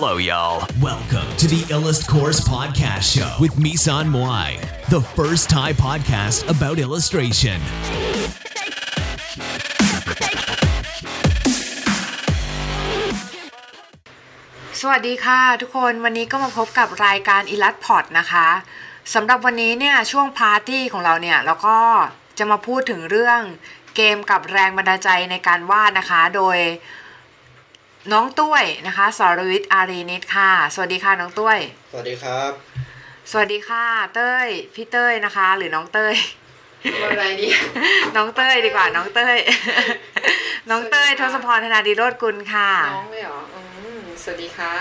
Hello, y'all. Welcome to the Illust Course Podcast Show with Misan Moai, the first Thai podcast about illustration. สวัสดีค่ะ ทุกคนวันนี้ก็มาพบกับรายการ i l l u s t p o d นะคะสำหรับวันนี้เนี่ยช่วงพาร์ตี้ของเราเนี่ยเราก็จะมาพูดถึงเรื่องเกมกับแรงบันดาลใจในการวาดนะคะ โดย น้องตุ้ยนะคะสรวิทย์อารีนิตค่ะ สวัสดีค่ะน้องตุ้ย สวัสดีครับ สวัสดีค่ะ เต้ย พี่เต้ยนะคะ หรือน้องเต้ยอะไรดีน้องเต้ยดีกว่าน้องเต้ย น้องเต้ยทศพรธนาดีโรจกุลค่ะ น้องเลยเหรออืมสวัสดีค่ะ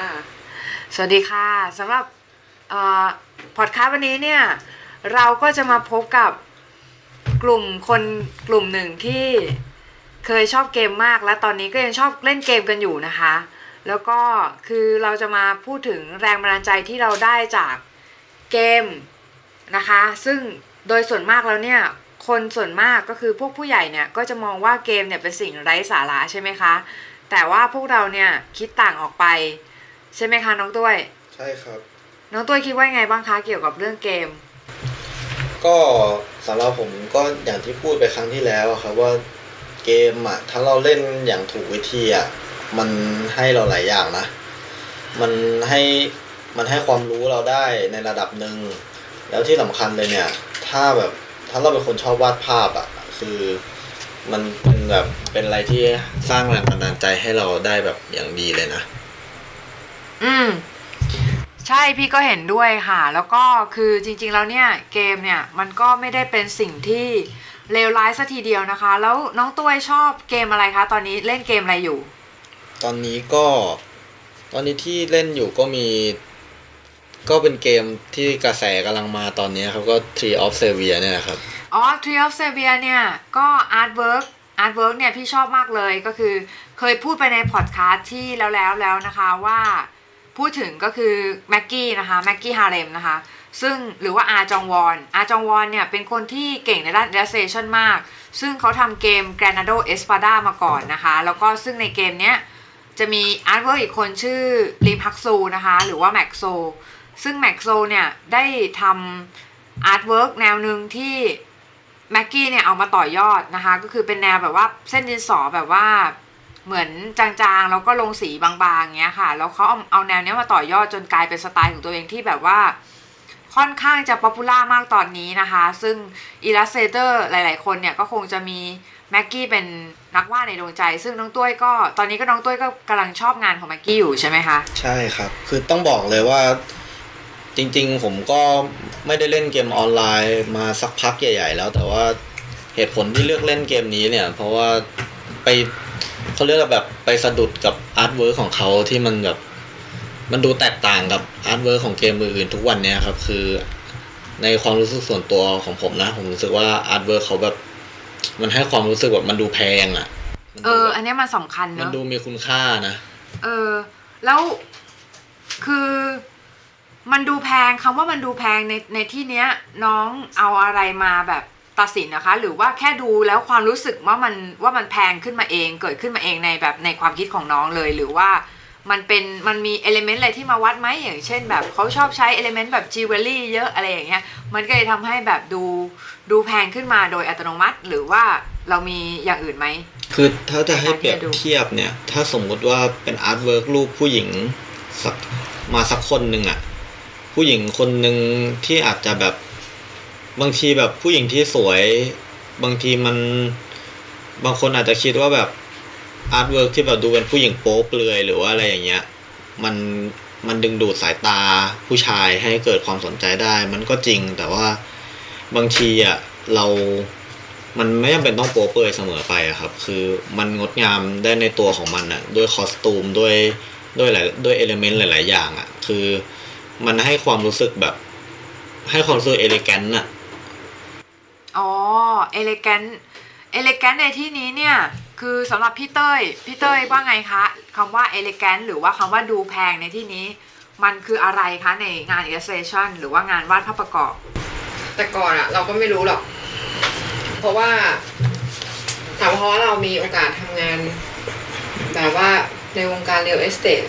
สวัสดีค่ะสำหรับพอดคาสต์วันนี้เนี่ย เราก็จะมาพบกับกลุ่มคนกลุ่มหนึ่งที่ เคยชอบเกมมากและตอนนี้ก็ยังชอบเล่นเกมกันอยู่นะคะ แล้วก็คือเราจะมาพูดถึงแรงบันดาลใจที่เราได้จากเกมนะคะ ซึ่งโดยส่วนมากแล้วเนี่ยคนส่วนมากก็คือพวกผู้ใหญ่เนี่ยก็จะมองว่าเกมเนี่ยเป็นสิ่งไร้สาระใช่ไหมคะ แต่ว่าพวกเราเนี่ยคิดต่างออกไป ใช่ไหมคะน้องตุ้ยใช่ครับ น้องตุ้ยคิดว่าไงบ้างคะเกี่ยวกับเรื่องเกม ก็สำหรับผมก็อย่างที่พูดไปครั้งที่แล้วอะครับว่า เกมอะถ้าเราเล่นอย่างถูกวิธีอะมันให้เราหลายอย่างนะ มันให้มันให้ความรู้เราได้ในระดับหนึ่ง แล้วที่สำคัญเลยเนี่ย ถ้าแบบถ้าเราเป็นคนชอบวาดภาพอะคือมันเป็นแบบเป็นอะไรที่สร้างแรงบันดาลใจให้เราได้แบบอย่างดีเลยนะ อืม ใช่พี่ก็เห็นด้วยค่ะ แล้วก็คือจริง ๆ แล้วเนี่ย เกมเนี่ย มันก็ไม่ได้เป็นสิ่งที่ เลวร้ายสัทีเดียวนะคะ แล้วน้องตุ้ยชอบเกมอะไรคะ ตอนนี้เล่นเกมอะไรอยู่ ตอนนี้ก็ตอนนี้ที่เล่นอยู่ก็มี ก็เป็นเกมที่กระแสกำลังมาตอนนี้ครับก็ Tree of Sevia เนี่ยนะครับ อ๋อ Tree of Sevia เนี่ยก็ Artwork Artwork เนี่ยพี่ชอบมากเลยก็คือเคยพูดไปในพอดคาสต์ที่แล้วแล้วแล้วนะคะว่าพูดถึงก็คือแม็กกี้นะคะแม็กกี้ฮาเลมนะคะ ซึ่งหรือว่าอาจองวอนอาจองวอนเนี่ยเป็นคนที่เก่งในด้าน illustration มาก ซึ่งเขาทำเกม Granado Espada มาก่อนนะคะ แล้วก็ซึ่งในเกมเนี้ยจะมี artwork อีกคนชื่อริมฮักซูนะคะ หรือว่าแม็กโซซึ่งแม็กโซเนี่ยได้ทำ artwork แนวหนึ่งที่แม็กกี้เนี่ยเอามาต่อยอดนะคะ ก็คือเป็นแนวแบบว่าเส้นดินสอแบบว่าเหมือนจางๆ แล้วก็ลงสีบางๆเงี้ยค่ะ แล้วเขาเอาเอาแนวเนี้ยมาต่อยอดจนกลายเป็นสไตล์ของตัวเองที่แบบว่า ค่อนข้างจะ popular มากตอนนี้นะคะ ซึ่ง illustrator หลาย ๆ คนเนี่ยก็คงจะมีแม็กกี้เป็นนักวาดในดวงใจ ซึ่งน้องตุ้ยก็ตอนนี้ก็น้องตุ้ยก็กำลังชอบงานของแม็กกี้อยู่ใช่ไหมคะ ใช่ครับ คือต้องบอกเลยว่าจริง ๆ ผมก็ไม่ได้เล่นเกมออนไลน์มาสักพักใหญ่ ๆ แล้วแต่ว่าเหตุผลที่เลือกเล่นเกมนี้เนี่ย เพราะว่าไปเขาเรียกแบบไปสะดุดกับ artwork ของเขาที่มันแบบ มันดูแตกต่างกับ artwork ของเกมอื่นๆทุกวันเนี้ยครับ คือในความรู้สึกส่วนตัวของผมนะ ผมรู้สึกว่า artwork เขาแบบ มันให้ความรู้สึกแบบมันดูแพงอะ่ะมันเอดูอแบบอันเนี้ยมันสำคัญมันเนอะดูมีคุณค่านะ เออ แล้วคือมันดูแพงคำว่ามันดูแพงในในที่เนี้ย น้องเอาอะไรมาแบบตัดสินนะคะ หรือว่าแค่ดูแล้วความรู้สึกว่ามันว่ามันแพงขึ้นมาเอง เกิดขึ้นมาเองในแบบในความคิดของน้องเลยหรือว่า มันเป็นมันมี element อะไรที่มาวัดไหมอย่างเช่นแบบเขาชอบใช้ element แบบจิวเวลรี่เยอะอะไรอย่างเงี้ยมันก็เลยทำให้แบบดูดูแพงขึ้นมาโดยอัตโนมัติ หรือว่าเรามีอย่างอื่นไหม คือถ้าจะให้เปรียบเทียบเนี่ย ถ้าสมมุติว่าเป็น artwork รูปผู้หญิงสักมาสักคนหนึ่งอะผู้หญิงคนหนึ่งที่อาจจะแบบบางทีแบบผู้หญิงที่สวย บางทีมันบางคนอาจจะคิดว่าแบบ artwork ที่แบบดูเป็นผู้หญิงโป๊เปลือยหรือว่าอะไรอย่างเงี้ย มันมันดึงดูดสายตาผู้ชายให้เกิดความสนใจได้ มันก็จริงแต่ว่าบางทีอะเรา มันไม่จำเป็นต้องโป๊เปลือยเสมอไปอะครับ คือมันงดงามได้ในตัวของมันอะด้วย costume ด้วยด้วยหลายด้วย element หลาย ๆ อย่างอะคือมันให้ความรู้สึกแบบ ให้ความรู้สึก elegant อะอ๋อ elegant elegant ในที่นี้เนี่ย คือสำหรับพี่เต้ย พี่เต้ยว่าไงคะคำว่า elegant หรือว่าคำว่าดูแพงในที่นี้ มันคืออะไรคะในงาน illustration หรือว่างานวาดภาพประกอบ แต่ก่อนอะเราก็ไม่รู้หรอก เพราะว่าถามว่าเพราะเรามีโอกาสทำงานแบบว่าในวงการ real estate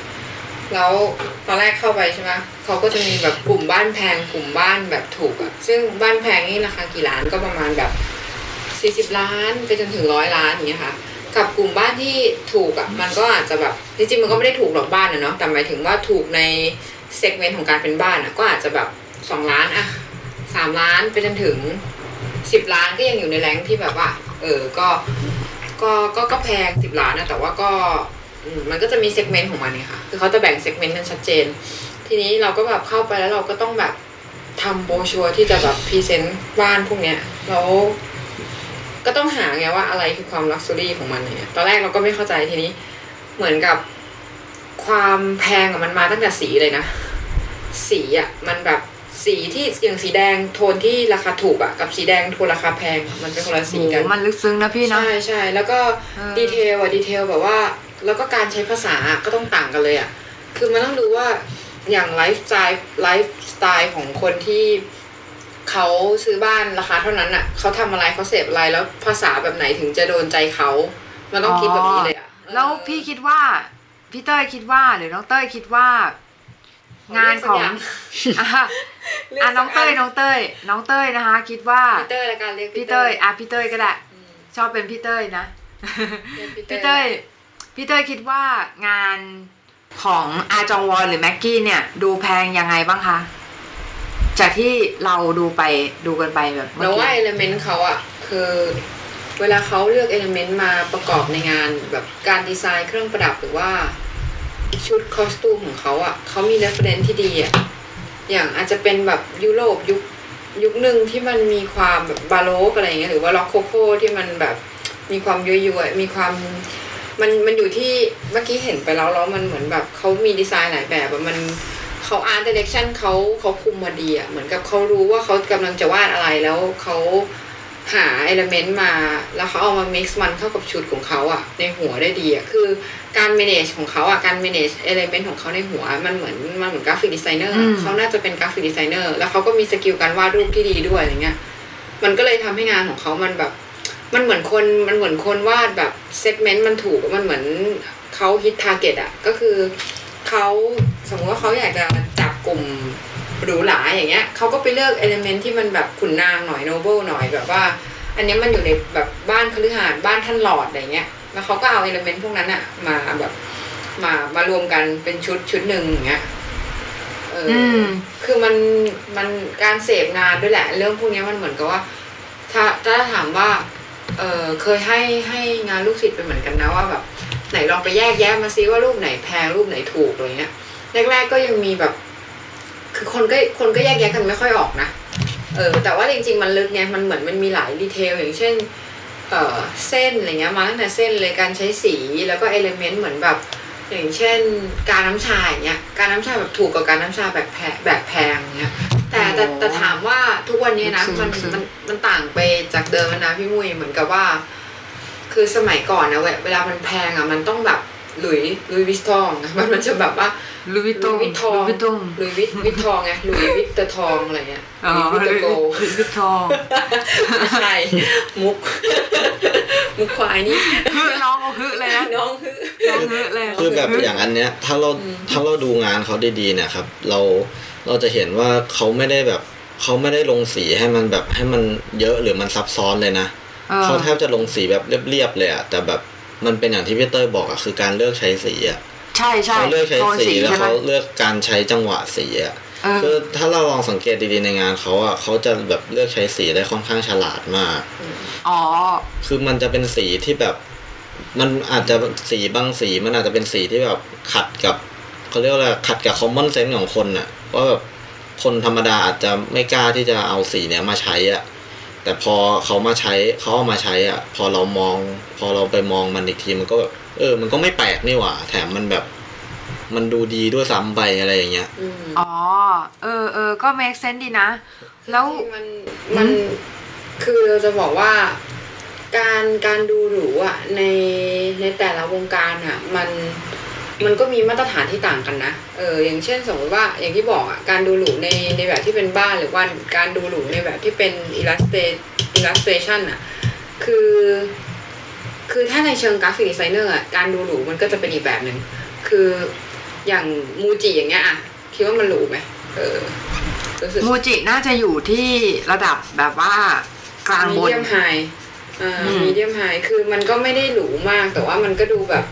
แล้วตอนแรกเข้าไปใช่ไหมเขาก็จะมีแบบกลุ่มบ้านแพงกลุ่มบ้านแบบถูกอะซึ่งบ้านแพงนี่ราคากี่ล้านก็ประมาณแบบสี่สิบล้านไปจนถึงร้อยล้านอย่างเงี้ยค่ะ กับกลุ่มบ้านที่ถูกอะมันก็อาจจะแบบจริงๆมันก็ไม่ได้ถูกหรอกบ้านนะเนาะแต่หมายถึงว่าถูกใน segment ของการเป็นบ้านอะก็อาจจะแบบสองล้านอะสามล้านไปจนถึงสิบล้านก็ยังอยู่ใน range ที่แบบว่า เออก็ก็ก็ก็แพงสิบล้านนะแต่ว่าก็อืมมันก็จะมี segment ของมันเนี่ยค่ะคือเขาจะแบ่ง segment กันชัดเจน ทีนี้เราก็แบบเข้าไปแล้วเราก็ต้องแบบทำโบรชัวร์ที่จะแบบ present บ้านพวกเนี้ยแล้ว ก็ต้องหาไงว่าอะไรคือความลักซ์ u รี่ของมันเนี่ยตอนแรกเราก็ไม่เข้าใจทีนี้ เหมือนกับความแพงอะมันมาตั้งแต่สีเลยนะ สีอะมันแบบสีที่อย่างสีแดงโทนที่ราคาถูกอะกับสีแดงโทนราคาแพงอะมันเป็นคนละสีกันโหมันลึกซึ้งนะพี่เนาะใช่ใช่แล้วก็เออ detail อะ detail แบบว่า แล้วก็การใช้ภาษาอะก็ต้องต่างกันเลยอะคือมันต้องดูว่าอย่างไลฟ์สไตล์ไลฟ์สไตล์ของคนที่ เขาซื้อบ้านราคาเท่านั้นอะเขาทำอะไรเขาเสพอะไรแล้วภาษาแบบไหนถึงจะโดนใจเขามันต้องคิดแบบนี้เลยอะแล้วพี่คิดว่าพี่เต้ยคิดว่าหรือน้องเต้ยคิดว่า งานของอะอะน้องเต้ยน้องเต้ยน้องเต้ยนะคะ คิดว่าพี่เต้ยละกันเรียกพี่เต้ยอะพี่เต้ยก็ได้อืมชอบเป็นพี่เต้ยนะเรียกพี่เต้ยพี่เต้ยคิดว่างานของอาจองวอนหรือแม็กกี้เนี่ย ดูแพงยังไงบ้างคะ จากที่เราดูไปดูกันไปแบบเราว่า element เขาอะคือเวลาเขาเลือก element มาประกอบในงานแบบการดีไซน์เครื่องประดับหรือว่า ชุด costume ของเขาอะเขามี reference ที่ดีอะอย่างอาจจะเป็นแบบยุโรปยุคยุคหนึ่งที่มันมีความแบบ Baroque อะไรอย่างเงี้ยหรือว่า Rococo ที่มันแบบมีความยั่วๆมีความมันมันอยู่ที่เมื่อกี้เห็นไปแล้วแล้วมันเหมือนแบบเขามีดีไซน์หลายแบบมัน เขา art direction เขาเขาคุมมาดีอะเหมือนกับเขารู้ว่าเขากำลังจะวาดอะไรแล้วเขาหา element มา แล้วเขาเอามา mix มันเข้ากับชุดของเขาอะในหัวได้ดีอะคือการ manage ของเขาอะการ manage element ของเขาในหัว มันเหมือนมันเหมือน graphic designer อืมเขาน่าจะเป็น graphic designer แล้วเขาก็มี skill การวาดรูปที่ดีด้วยอะไรเงี้ยมันก็เลยทำให้งานของเขามันแบบ มันเหมือนคนมันเหมือนคนวาดแบบ segment มันถูกมันเหมือนเขา hit target อะก็คือ เขาสมมติว่าเขาอยากจะจับกลุ่มหรูหราอย่างเงี้ยเขาก็ไปเลือก element ที่มันแบบขุนนางหน่อย noble หน่อยแบบว่า อันนี้มันอยู่ในแบบบ้านคฤหาสน์บ้านท่านหลอดอะไรเงี้ยแล้วเขาก็เอา element พวกนั้นอะมาแบบมามารวมกันเป็นชุดชุดหนึ่งอย่างเงี้ยเอออคือมันมันการเสพงานด้วยแหละ เรื่องพวกนี้มันเหมือนกับว่า ถ้าถ้าถามว่า เออเคยให้ให้งานลูกศิษย์ไปเหมือนกันนะว่าแบบ ไหนลองไปแยกแยะมาซิว่ารูปไหนแพงรูปไหนถูกอะไรเงี้ยแรกๆก็ยังมีแบบ คือคนก็คนก็แยกแยะกันไม่ค่อยออกนะเออแต่ว่าจริง ๆ มันลึกเนี่ยมันเหมือนมันมีหลายดีเทลอย่างเช่นเออเส้นอะไรเงี้ยมาตั้งแต่เส้นเลยการใช้สีแล้วก็เอลิเมนต์เหมือนแบบ อย่างเช่น การน้ำชาอย่างเงี้ยการน้ำชาแบบถูกกับการน้ำชาแบบแพงแบบแพงเงี้ยแต่แต่แต่ถามว่าทุกวันนี้นะมันมันมันต่างไปจากเดิมนะพี่มุ้ยเหมือนกับว่า คือสมัยก่อนนะเวเวลามันแพงอะมันต้องแบบหลุยหลุยวิสตองอะมันมันจะแบบว่าลุยวิตตงลุยวิตทองลุยวิตตงหลุยวิตวิตทองไงหลุยวิตเตอร์ทองอะไรเงี้ยอ๋อหลุยวิตเตอร์โกลุยวิตทองไม่ใช่มุก มุกควายนี่ฮึน้องเอาฮึเลยนะน้องน้องฮึเลยคือแบบอย่างอันเนี้ย ถ้าเราอืมถ้าเราดูงานเขาดีๆเนี่ยครับ เราเราจะเห็นว่าเขาไม่ได้แบบเขาไม่ได้ลงสีให้มันแบบให้มันเยอะหรือมันซับซ้อนเลยนะ เออเขาแทบจะลงสีแบบเรียบๆเลยอะแต่แบบมันเป็นอย่างที่พี่เต้ยบอกอะคือการเลือกใช้สีอะใช่ใช่เขาเลือกใช้โทนสีแล้วใช่ไหมเขาเลือกการใช้จังหวะสีอะเออคือถ้าเราลองสังเกตดีๆในงานเขาอะเขาจะแบบเลือกใช้สีได้ค่อนข้างฉลาดมาก อ๋อ คือมันจะเป็นสีที่แบบ มันอาจจะสีบางสีมันอาจจะเป็นสีที่แบบขัดกับเขาเรียกว่าอะไรขัดกับ common sense ของคนอะว่าแบบคนธรรมดาอาจจะไม่กล้าที่จะเอาสีเนี้ยมาใช้อะ แต่พอเขามาใช้เขาเอามาใช้อะพอเรามอง พอเราไปมองมันอีกทีมันก็แบบเออ มันก็ไม่แปลกนี่หว่า แถมมันแบบ มันดูดีด้วยซ้ำไปอะไรอย่างเงี้ยอืมอ๋อ เออเออก็ make sense ดีนะ แล้วที่มันมันคือเราจะบอกว่าการการดูหรูอะในในแต่ละวงการอะ มัน มันก็มีมาตรฐานที่ต่างกันนะ เออ อย่างเช่นสมมติว่าอย่างที่บอกอะ การดูหรูในในแบบที่เป็นบ้านหรือว่าการดูหรูในแบบที่เป็น illustrate illustration อะ คือ คือถ้าในเชิง graphic designer อะ การดูหรูมันก็จะเป็นอีกแบบหนึ่ง คืออย่าง Muji อย่างเงี้ยอะคิดว่ามันหรูไหมเออรู้สึก Muji น่าจะอยู่ที่ระดับแบบว่ากลางมีบนเดียมไฮอ่าอืมมีเดียมไฮคือมันก็ไม่ได้หรูมากแต่ว่ามันก็ดูแบบ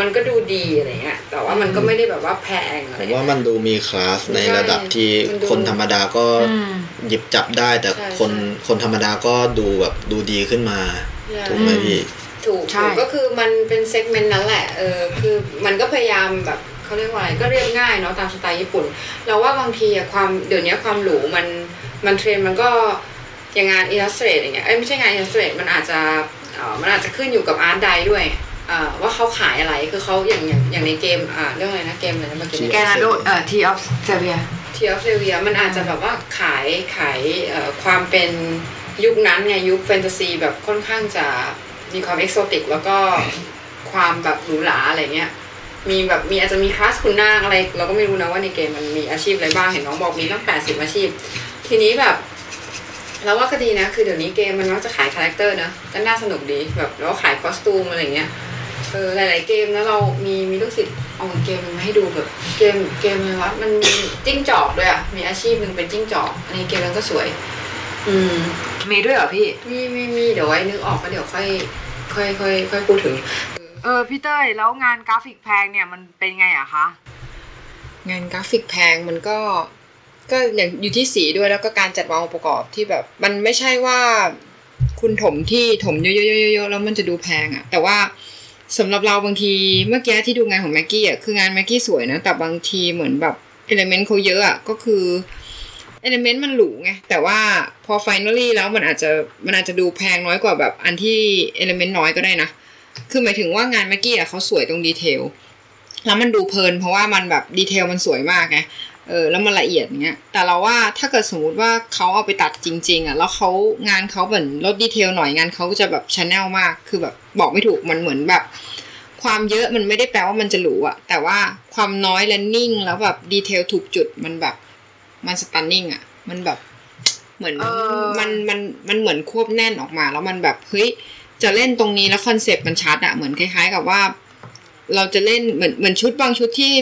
มันก็ดูดีอะไรเงี้ยแต่ว่ามันก็ไม่ได้แบบว่าแพงอะผไรมเงี้ว่ายมันดูมีคลาสในใช่ระดับที่มันดูคนธรรมดาก็อืมหยิบจับได้ แต่ใช่คนใช่คนธรรมดาก็ดูแบบดูดีขึ้นมาถูกไหมพี่ถูกใช่ถูกก็คือมันเป็นเซกเมนต์นั้นแหละเออคือมันก็พยายามแบบเขาเรียกว่าอะไรก็เรียบง่ายเนาะตามสไตล์ญี่ปุ่น เราว่าบางทีอะความเดี๋ยวนี้ความหรูมันมันเทรนด์มันก็อย่างงาน illustrate อย่างเงี้ยเอ้ยไม่ใช่งาน illustrate มันอาจจะเอ่อมันอาจจะขึ้นอยู่กับ art di ด้วยเอ่อ ว่าเขาขายอะไรคือเขาอย่างอย่างอย่างในเกมอ่าเรื่องอะไรนะเกมอะไรนะเมื่อกี้ Granado เอ่อ Tree of Savior Tree of Savior มันอาจจะแบบว่าขายขายเอ่อความเป็นยุคนั้นไงยุคแฟนตาซีแบบค่อนข้างจะมีความ exotic แล้วก็ความแบบหรูหราอะไรเงี้ยมีแบบมีอาจจะมีคลาสคุนนางอะไร เราก็ไม่รู้นะว่าในเกมมันมีอาชีพอะไรบ้างเห็นน้องบอกมีตั้งแปดสิบอาชีพ ทีนี้แบบเราว่าก็ดีนะ คือเดี๋ยวนี้เกมมันมักจะขาย character นะก็น่าสนุกดีแบบแล้วก็ขาย costume อะไรเงี้ย เออหลาย ๆ เกมแล้วเรามีมีลูกศิษย์เอาเกมมันมาให้ดูแบบเกมเกมอะไรวะมันมีจิ้งจอกด้วยอะมีอาชีพหนึ่งเป็นจิ้งจอกในเกมนั้นก็สวย อืมมีด้วยเหรอพี่ มีมีมีเดี๋ยวไว้นึกออกก็เดี๋ยวค่อยค่อยค่อยค่อยพูดถึง เออพี่เต้ยแล้วงานกราฟิกแพงเนี่ยมันเป็นไงอะคะงานกราฟิกแพงมันก็ก็อย่างอยู่ที่สีด้วยแล้วก็การจัดวางองค์ประกอบที่แบบ มันไม่ใช่ว่าคุณถมที่ถมเยอะๆๆๆแล้วมันจะดูแพงอะแต่ว่า สำหรับเราบางทีเมื่อกี้ที่ดูงานของแม็กกี้อะคืองานแม็กกี้สวยนะแต่บางทีเหมือนแบบ element เขาเยอะอะก็คือ element มันหรูไงแต่ว่าพอ finally แล้วมันอาจจะมันอาจจะดูแพงน้อยกว่าแบบอันที่ element น้อยก็ได้นะคือหมายถึงว่างานแม็กกี้อะเขาสวยตรง detailแล้วมันดูเพลินเพราะว่ามันแบบ detail มันสวยมากไง เออแล้วมันละเอียดอย่างเงี้ย แต่เราว่าถ้าเกิดสมมุติว่าเขาเอาไปตัดจริง ๆอะแล้วเขางานเขาเหมือนลด detail หน่อยงานเขาก็จะแบบชาแนลมากคือแบบบอกไม่ถูกมันเหมือนแบบ ความเยอะมันไม่ได้แปลว่ามันจะหรูอะ แต่ว่าความน้อยและนิ่งแล้วแบบ detail ถูกจุดมันแบบมัน stunning อะ มันแบบเหมือนเออมันมันมันเหมือนควบแน่นออกมา แล้วมันแบบเฮ้ยจะเล่นตรงนี้แล้ว concept มันชัดอะเหมือนคล้าย ๆ กับว่า เราจะเล่นเหมือนเหมือนชุดบางชุดที่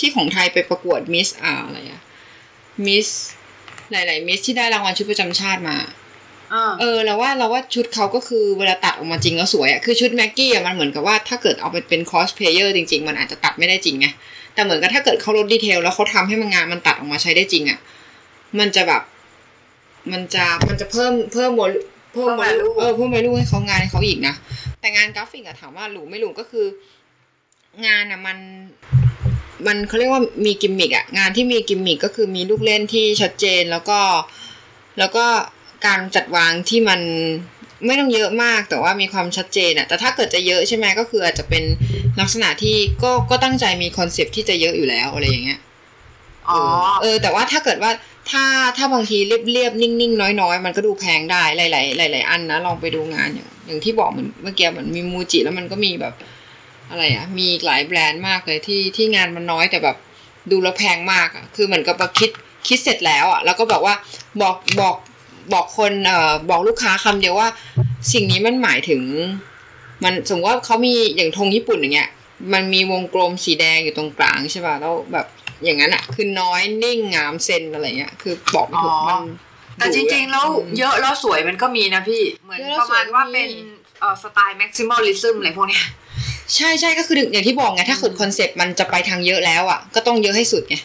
ที่ของไทยไปประกวดมิสอ่าอะไรอะมิสหลาย ๆ มิสที่ได้รางวัลชุดประจำชาติมาเออเออเราว่าเราว่าชุดเขาก็คือเวลาตัดออกมาจริงแล้วสวยอะคือชุดแม็กกี้อะมันเหมือนกับว่าถ้าเกิดเอาไปเป็นคอสเพลเยอร์จริง ๆ มันอาจจะตัดไม่ได้จริงไงแต่เหมือนกับถ้าเกิดเขาลด detail แล้วเขาทำให้มันงานมันตัดออกมาใช้ได้จริงอะมันจะแบบ มันจะมันจะเพิ่มเพิ่มวอลเพิ่มเพิ่ม value value เออเพิ่ม value ให้เขางานให้เขาอีกนะแต่งานกราฟิกอะถามว่าหรูไม่หรูก็คือ งานอะมัน มันเขาเรียกว่ามีกิมมิกอะงานที่มีกิมมิกก็คือมีลูกเล่นที่ชัดเจนแล้วก็ แล้วก็การจัดวางที่มันไม่ต้องเยอะมากแต่ว่ามีความชัดเจนอะแต่ถ้าเกิดจะเยอะใช่ไหมก็คืออาจจะเป็นลักษณะที่ก็ก็ตั้งใจมี concept ที่จะเยอะอยู่แล้วอะไรอย่างเงี้ยอ๋อเออ แต่ว่าถ้าเกิดว่าถ้าถ้าบางทีเรียบเรียบๆนิ่งๆน้อยๆ มันก็ดูแพงได้หลายๆหลายๆอันนะลองไปดูงานอย่างอย่างที่บอกเหมือนเมื่อกี้เหมือนมีมูจิแล้วมันก็มีแบบ อะไรอะ มีอีกหลายแบรนด์มากเลยที่ที่งานมันน้อยแต่แบบดูแล้วแพงมากอะ คือเหมือนกับว่าคิดคิดเสร็จแล้วอะ แล้วก็บอกว่าบอกบอกบอกคนเอ่อบอกลูกค้าคำเดียวว่า สิ่งนี้มันหมายถึง มันสมมติว่าเขามีอย่างธงญี่ปุ่นอย่างเงี้ย มันมีวงกลมสีแดงอยู่ตรงกลางใช่ป่ะแล้วแบบอย่างนั้นอะ คือน้อยนิ่งงามเซนอะไรเงี้ยคือบอกไม่ถูกอ๋อมันแต่จริงๆแล้วอืมเยอะแล้วสวยมันก็มีนะพี่ เหมือนเยอะแล้วประมาณว่าสวยมีเป็นเอ่อสไตล์ maximalism อะไรพวกเนี้ย ใช่ใช่ก็คืออย่างที่บอกไงถ้าเกิด concept มันจะไปทางเยอะแล้วอะ ก็ต้องเยอะให้สุดไง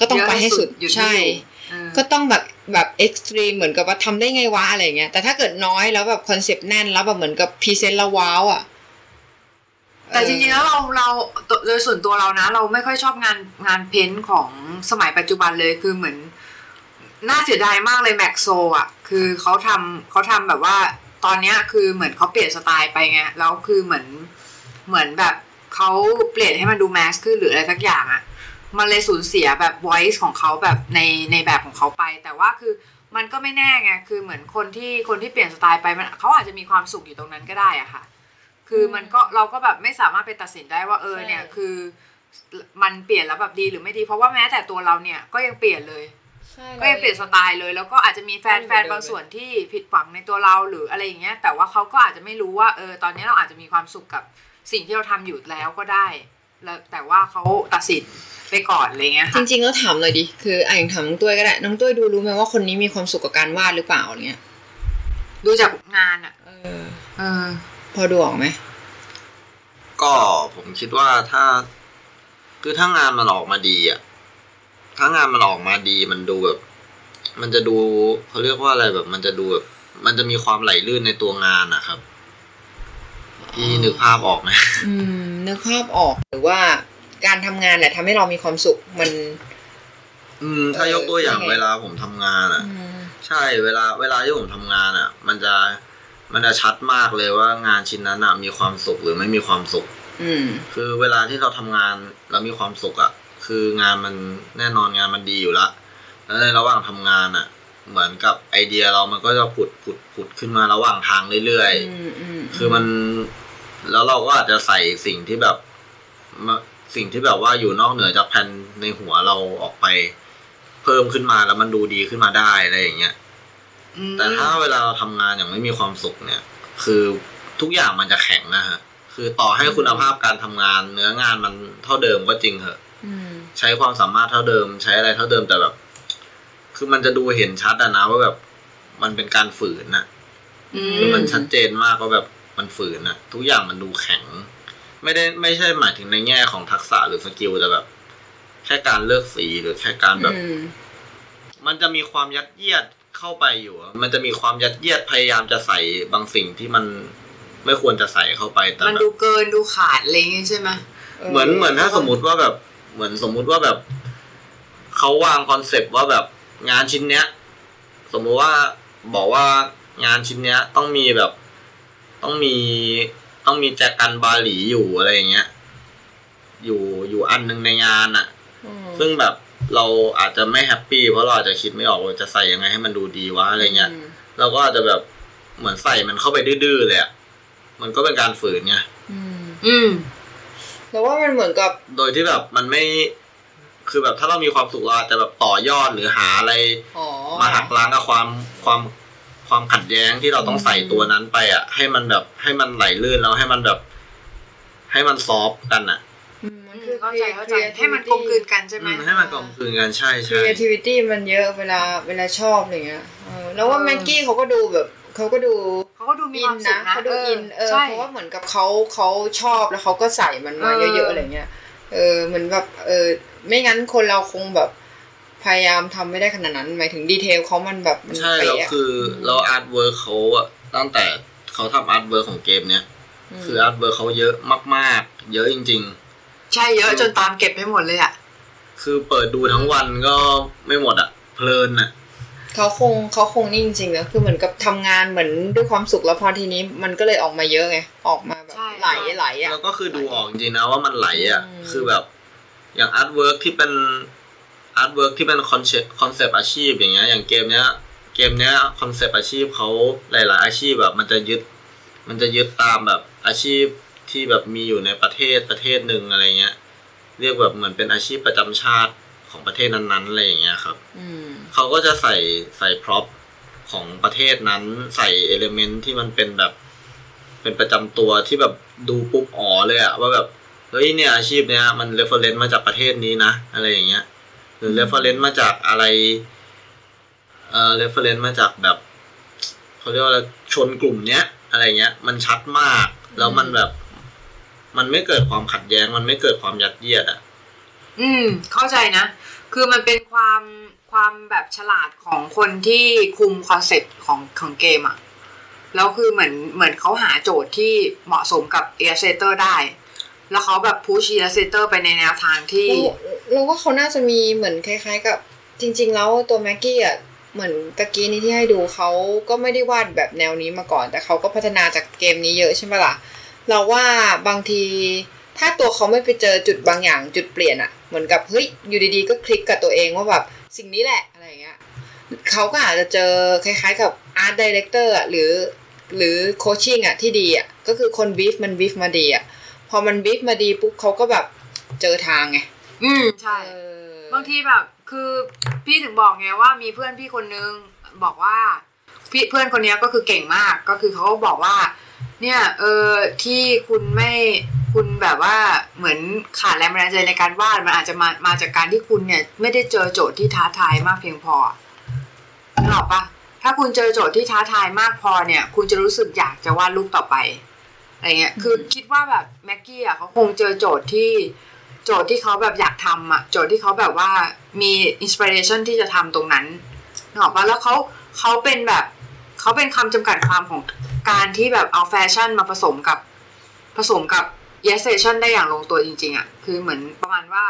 ก็ต้องไปให้สุดเยอะให้สุดหยุดไม่ใช่อยู่เออก็ต้องแบบแบบ extreme เหมือนกับว่าทำได้ไงวะอะไรเงี้ยแต่ถ้าเกิดน้อยแล้วแบบ concept แน่นแล้วแบบเหมือนกับ present แล้ว wow อะแต่จริงๆแล้วเราเราโดยส่วนตัวเรานะ เราไม่ค่อยชอบงานงานเพ้นท์ของสมัยปัจจุบันเลยคือเหมือน น่าเสียดายมากเลยแม็กโซอะ คือเขาทำเขาทำแบบว่า ตอนเนี้ยคือเหมือนเขาเปลี่ยนสไตล์ไปไงแล้วคือเหมือน เหมือนแบบเขาเปลี่ยนให้มันดูแมสขึ้นหรืออะไรสักอย่างอะ มันเลยสูญเสียแบบ voice ของเขาแบบในในแบบของเขาไป แต่ว่าคือมันก็ไม่แน่ไง คือเหมือนคนที่คนที่เปลี่ยนสไตล์ไปมันเขาอาจจะมีความสุขอยู่ตรงนั้นก็ได้อะค่ะ คือมันก็เราก็แบบไม่สามารถไปตัดสินได้ว่าเออใช่เนี่ยคือมันเปลี่ยนแล้วแบบดีหรือไม่ดี เพราะว่าแม้แต่ตัวเราเนี่ยก็ยังเปลี่ยนเลยก็ยังเปลี่ยนสไตล์เลย แล้วก็อาจจะมีแฟนไม่แฟเหมือนนเดิมบางส่วนที่ผิดหวังในตัวเราหรืออะไรอย่างเงี้ย แต่ว่าเขาก็อาจจะไม่รู้ว่าเออตอนนี้เราอาจจะมีความสุขกับ สิ่งที่เราทำอยู่แล้วก็ได้ แล้วแต่ว่าเขาตัดสินไปก่อนอะไรเงี้ยจค่ะริงๆแล้วถามเลยดิคืออะอย่างถามน้องตุ้ยก็ได้น้องตุ้ยดูรู้ไหมว่าคนนี้มีความสุขกับการวาดหรือเปล่าเนี่ยดูจากงานอะ เออ เออ พอดูออกไหมก็ผมคิดว่าถ้า คือถ้างานมันออกมาดีอะถ้างานมันออกมาดีมันดูแบบ มันจะดูเขาเรียกว่าอะไรแบบ มันจะดูแบบมันจะมีความไหลลื่นในตัวงานนะครับ พี่นึกภาพออกไหมอืมนึกภาพออกหรือว่าการทำงานแหละทำให้เรามีความสุขมัน อืม ถ้ายกตัวอย่างเออเวลาผมทำงานอะอืมใช่เวลาเวลาที่ผมทำงานอะ มันจะมันจะชัดมากเลยว่างานชิ้นนั้นอะมีความสุขหรือไม่มีความสุข อืม คือเวลาที่เราทำงานแล้วมีความสุขอะคืองานมันแน่นอนงานมันดีอยู่ละแล้วในระหว่างทำงานอะ เหมือนกับไอเดียเรามันก็จะผุดผุดผุดขึ้นมาระหว่างทางเรื่อยๆอืมอืมคือมันแล้วเราก็อาจจะใส่สิ่งที่แบบมาสิ่งที่แบบว่าอยู่นอกเหนือจากแผนในหัวเราออกไป เพิ่มขึ้นมาแล้วมันดูดีขึ้นมาได้อะไรอย่างเงี้ยอืมแต่ถ้าเวลาเราทำงานอย่างไม่มีความสุขเนี่ย คือทุกอย่างมันจะแข็งนะฮะคือต่อให้คุณภาพการทำงาน เนื้องานมันเท่าเดิมก็จริงเหอะอืมใช้ความสามารถเท่าเดิม ใช้อะไรเท่าเดิมแต่แบบ คือมันจะดูเห็นชัดอะนะว่าแบบ มันเป็นการฝืนนะอืคือมมันชัดเจนมากว่าแบบมันฝืนอะทุกอย่างมันดูแข็ง ไม่ได้ไม่ใช่หมายถึงในแง่ของทักษะหรือ skill แต่แบบ แค่การเลือกสีหรือแค่การแบบอืมมันจะมีความยัดเยียดเข้าไปอยู่อะมันจะมีความยัดเยียดพยายามจะใส่บางสิ่งที่มันไม่ควรจะใส่เข้าไปแต่มันแบบดูเกินดูขาดอะไรอย่างงี้ใช่ไหมเหมือนเหมือนถ้าสมมติว่าแบบ เหมือนสมมุติว่าแบบเขาวาง concept ว่าแบบ งานชิ้นเนี้ย สมมุติว่าบอกว่างานชิ้นเนี้ย ต้องมีแบบ ต้องมีต้องมีแจกันบาหลีอยู่อะไรอย่างเงี้ย อยู่อยู่อันหนึงในงานอะอืมซึ่งแบบเราอาจจะไม่แฮปปี้เพราะเราอาจจะคิดไม่ออกว่าจะใส่ยังไงให้มันดูดีวะอะไรเงี้ยอืมเราก็อาจจะแบบเหมือนใส่มันเข้าไปดื้อๆเลยอะมันก็เป็นการฝืนไงอืม อืม แล้วว่ามันเหมือนกับ โดยที่แบบมันไม่ คือแบบถ้าเรามีความสุขเราอาจจะแบบต่อยอดหรือหาอะไรอ๋อมาหักล้างกับความความความขัดแย้งที่เราต้องใส่ตัวนั้นไปอะ ให้มันแบบให้มันไหลลื่นแล้วให้มันแบบ ให้มันซอฟต์กันอะอืมมันคือเข้าใจเข้าใจให้มันกลมกลืนกันใช่ไหมอืมให้มันกลมกลืนกันใช่ครีใช่เอทิวิตี้มันเยอะเวลาเวลาชอบอะไรเงี้ยเออแล้วว่าแม็กกี้เขาก็ดูแบบเขาก็ดูเขาก็ดูมีอิความสุขนะนะเขาดูอินเออใช่เพราะว่าเหมือนกับเขาเขาชอบแล้วเขาก็ใส่มันมาเออเยอะๆอะไรเงี้ยเออเหมือนแบบเออ ไม่งั้นคนเราคงแบบพยายามทำไม่ได้ขนาดนั้น หมายถึง detail เขามันแบบมันใช่แล้วเป๊ะะคคือเรา artwork เขาอะตั้งแต่เขาทำ artwork ของเกมเนี้ยคือ artwork เขาเยอะมากๆ เยอะจริงใช่เยอะจนตามเก็บไม่หมดเลยอะคือเปิดดูทั้งวันก็ไม่หมดอะเพลินอะเขาคงเขาคงนี่จริงๆนะคือเหมือนกับทำงานเหมือนด้วยความสุขแล้วพอทีนี้มันก็เลยออกมาเยอะไงออกมาแบบใชไหลไหลอะแล้วก็คือดูออกจริงๆนะว่ามันไหลอะอืมคือแบบ อย่าง artwork ที่เป็น artwork ที่เป็น concept concept อาชีพอย่างเงี้ยอย่างเกมเนี้ยเกมเนี้ย concept อาชีพเขาหลาย ๆ อาชีพแบบมันจะยึด มันจะยึดตามแบบอาชีพที่แบบมีอยู่ในประเทศประเทศหนึ่งอะไรเงี้ย เรียกแบบเหมือนเป็นอาชีพประจำชาติของประเทศนั้นๆอะไรอย่างเงี้ยครับอืมเขาก็จะใส่ใส่ propของประเทศนั้นใส่ element ที่มันเป็นแบบ เป็นประจำตัวที่แบบดูปุ๊บอ๋อเลยอะว่าแบบ เฮ้ยเนี่ยอาชีพเนี้ยมัน reference มาจากประเทศนี้นะ อะไรอย่างเงี้ย หรือ reference มาจากอะไร เอ่อ reference มาจากแบบเขาเรียกว่าชนกลุ่มเนี้ย อะไรเงี้ย มันชัดมาก แล้วมันแบบ มันไม่เกิดความขัดแย้ง มันไม่เกิดความยัดเยียดอะอืม เข้าใจนะ คือมันเป็นความความแบบฉลาดของคนที่คุม concept ของของเกมอะแล้วคือเหมือนเหมือนเขาหาโจทย์ที่เหมาะสมกับ Illustrator ได้ แล้วเขาแบบ push Illustrator ไปในแนวทางที่เราว่าเขาน่าจะมีเหมือนคล้าย ๆ กับจริง ๆ แล้วตัวแม็กกี้อะเหมือนตะกี้นี้ที่ให้ดูเขาก็ไม่ได้วาดแบบแนวนี้มาก่อน แต่เขาก็พัฒนาจากเกมนี้เยอะใช่ไหมล่ะ เราว่าบางทีถ้าตัวเขาไม่ไปเจอจุดบางอย่างจุดเปลี่ยนอะเหมือนกับเฮ้ยอยู่ดีๆ ก็คลิกกับตัวเองว่าแบบสิ่งนี้แหละอะไรเงี้ยเขาก็อาจจะเจอคล้ายๆ กับ art director อะหรือหรือ coaching อะที่ดีอะก็คือคนบีฟมันบีฟมาดีอะ พอมันบีฟมาดีปุ๊บเขาก็แบบเจอทางไง อืมใช่เออบางทีแบบคือพี่ถึงบอกไงว่ามีเพื่อนพี่คนนึงบอกว่าพี่เพื่อนคนเนี้ยก็คือเก่งมากก็คือเขาก็บอกว่า เนี่ยเออที่คุณไม่คุณแบบว่าเหมือนขาดแรงบันดาลใจในการวาดมันอาจจะมามาจากการที่คุณเนี่ยไม่ได้เจอโจทย์ที่ท้าทายมากเพียงพอนึกออกปะถ้าคุณเจอโจทย์ที่ท้าทายมากพอเนี่ย คุณจะรู้สึกอยากจะวาดรูปต่อไป อะไรเงี้ยคือคิดว่าแบบแม็กกี้อะเขาคงเจอโจทย์ที่โจทย์ที่เขาแบบอยากทำอะโจทย์ที่เขาแบบว่ามีอินสปิเรชันที่จะทำตรงนั้นนึกออกปะแล้วเขาเขาเป็นแบบเขาเป็นคำจำกัดความของการที่แบบเอาแฟชั่นมาผสมกับผสมกับ yes station ได้อย่างลงตัวจริง ๆอะคือเหมือนประมาณว่า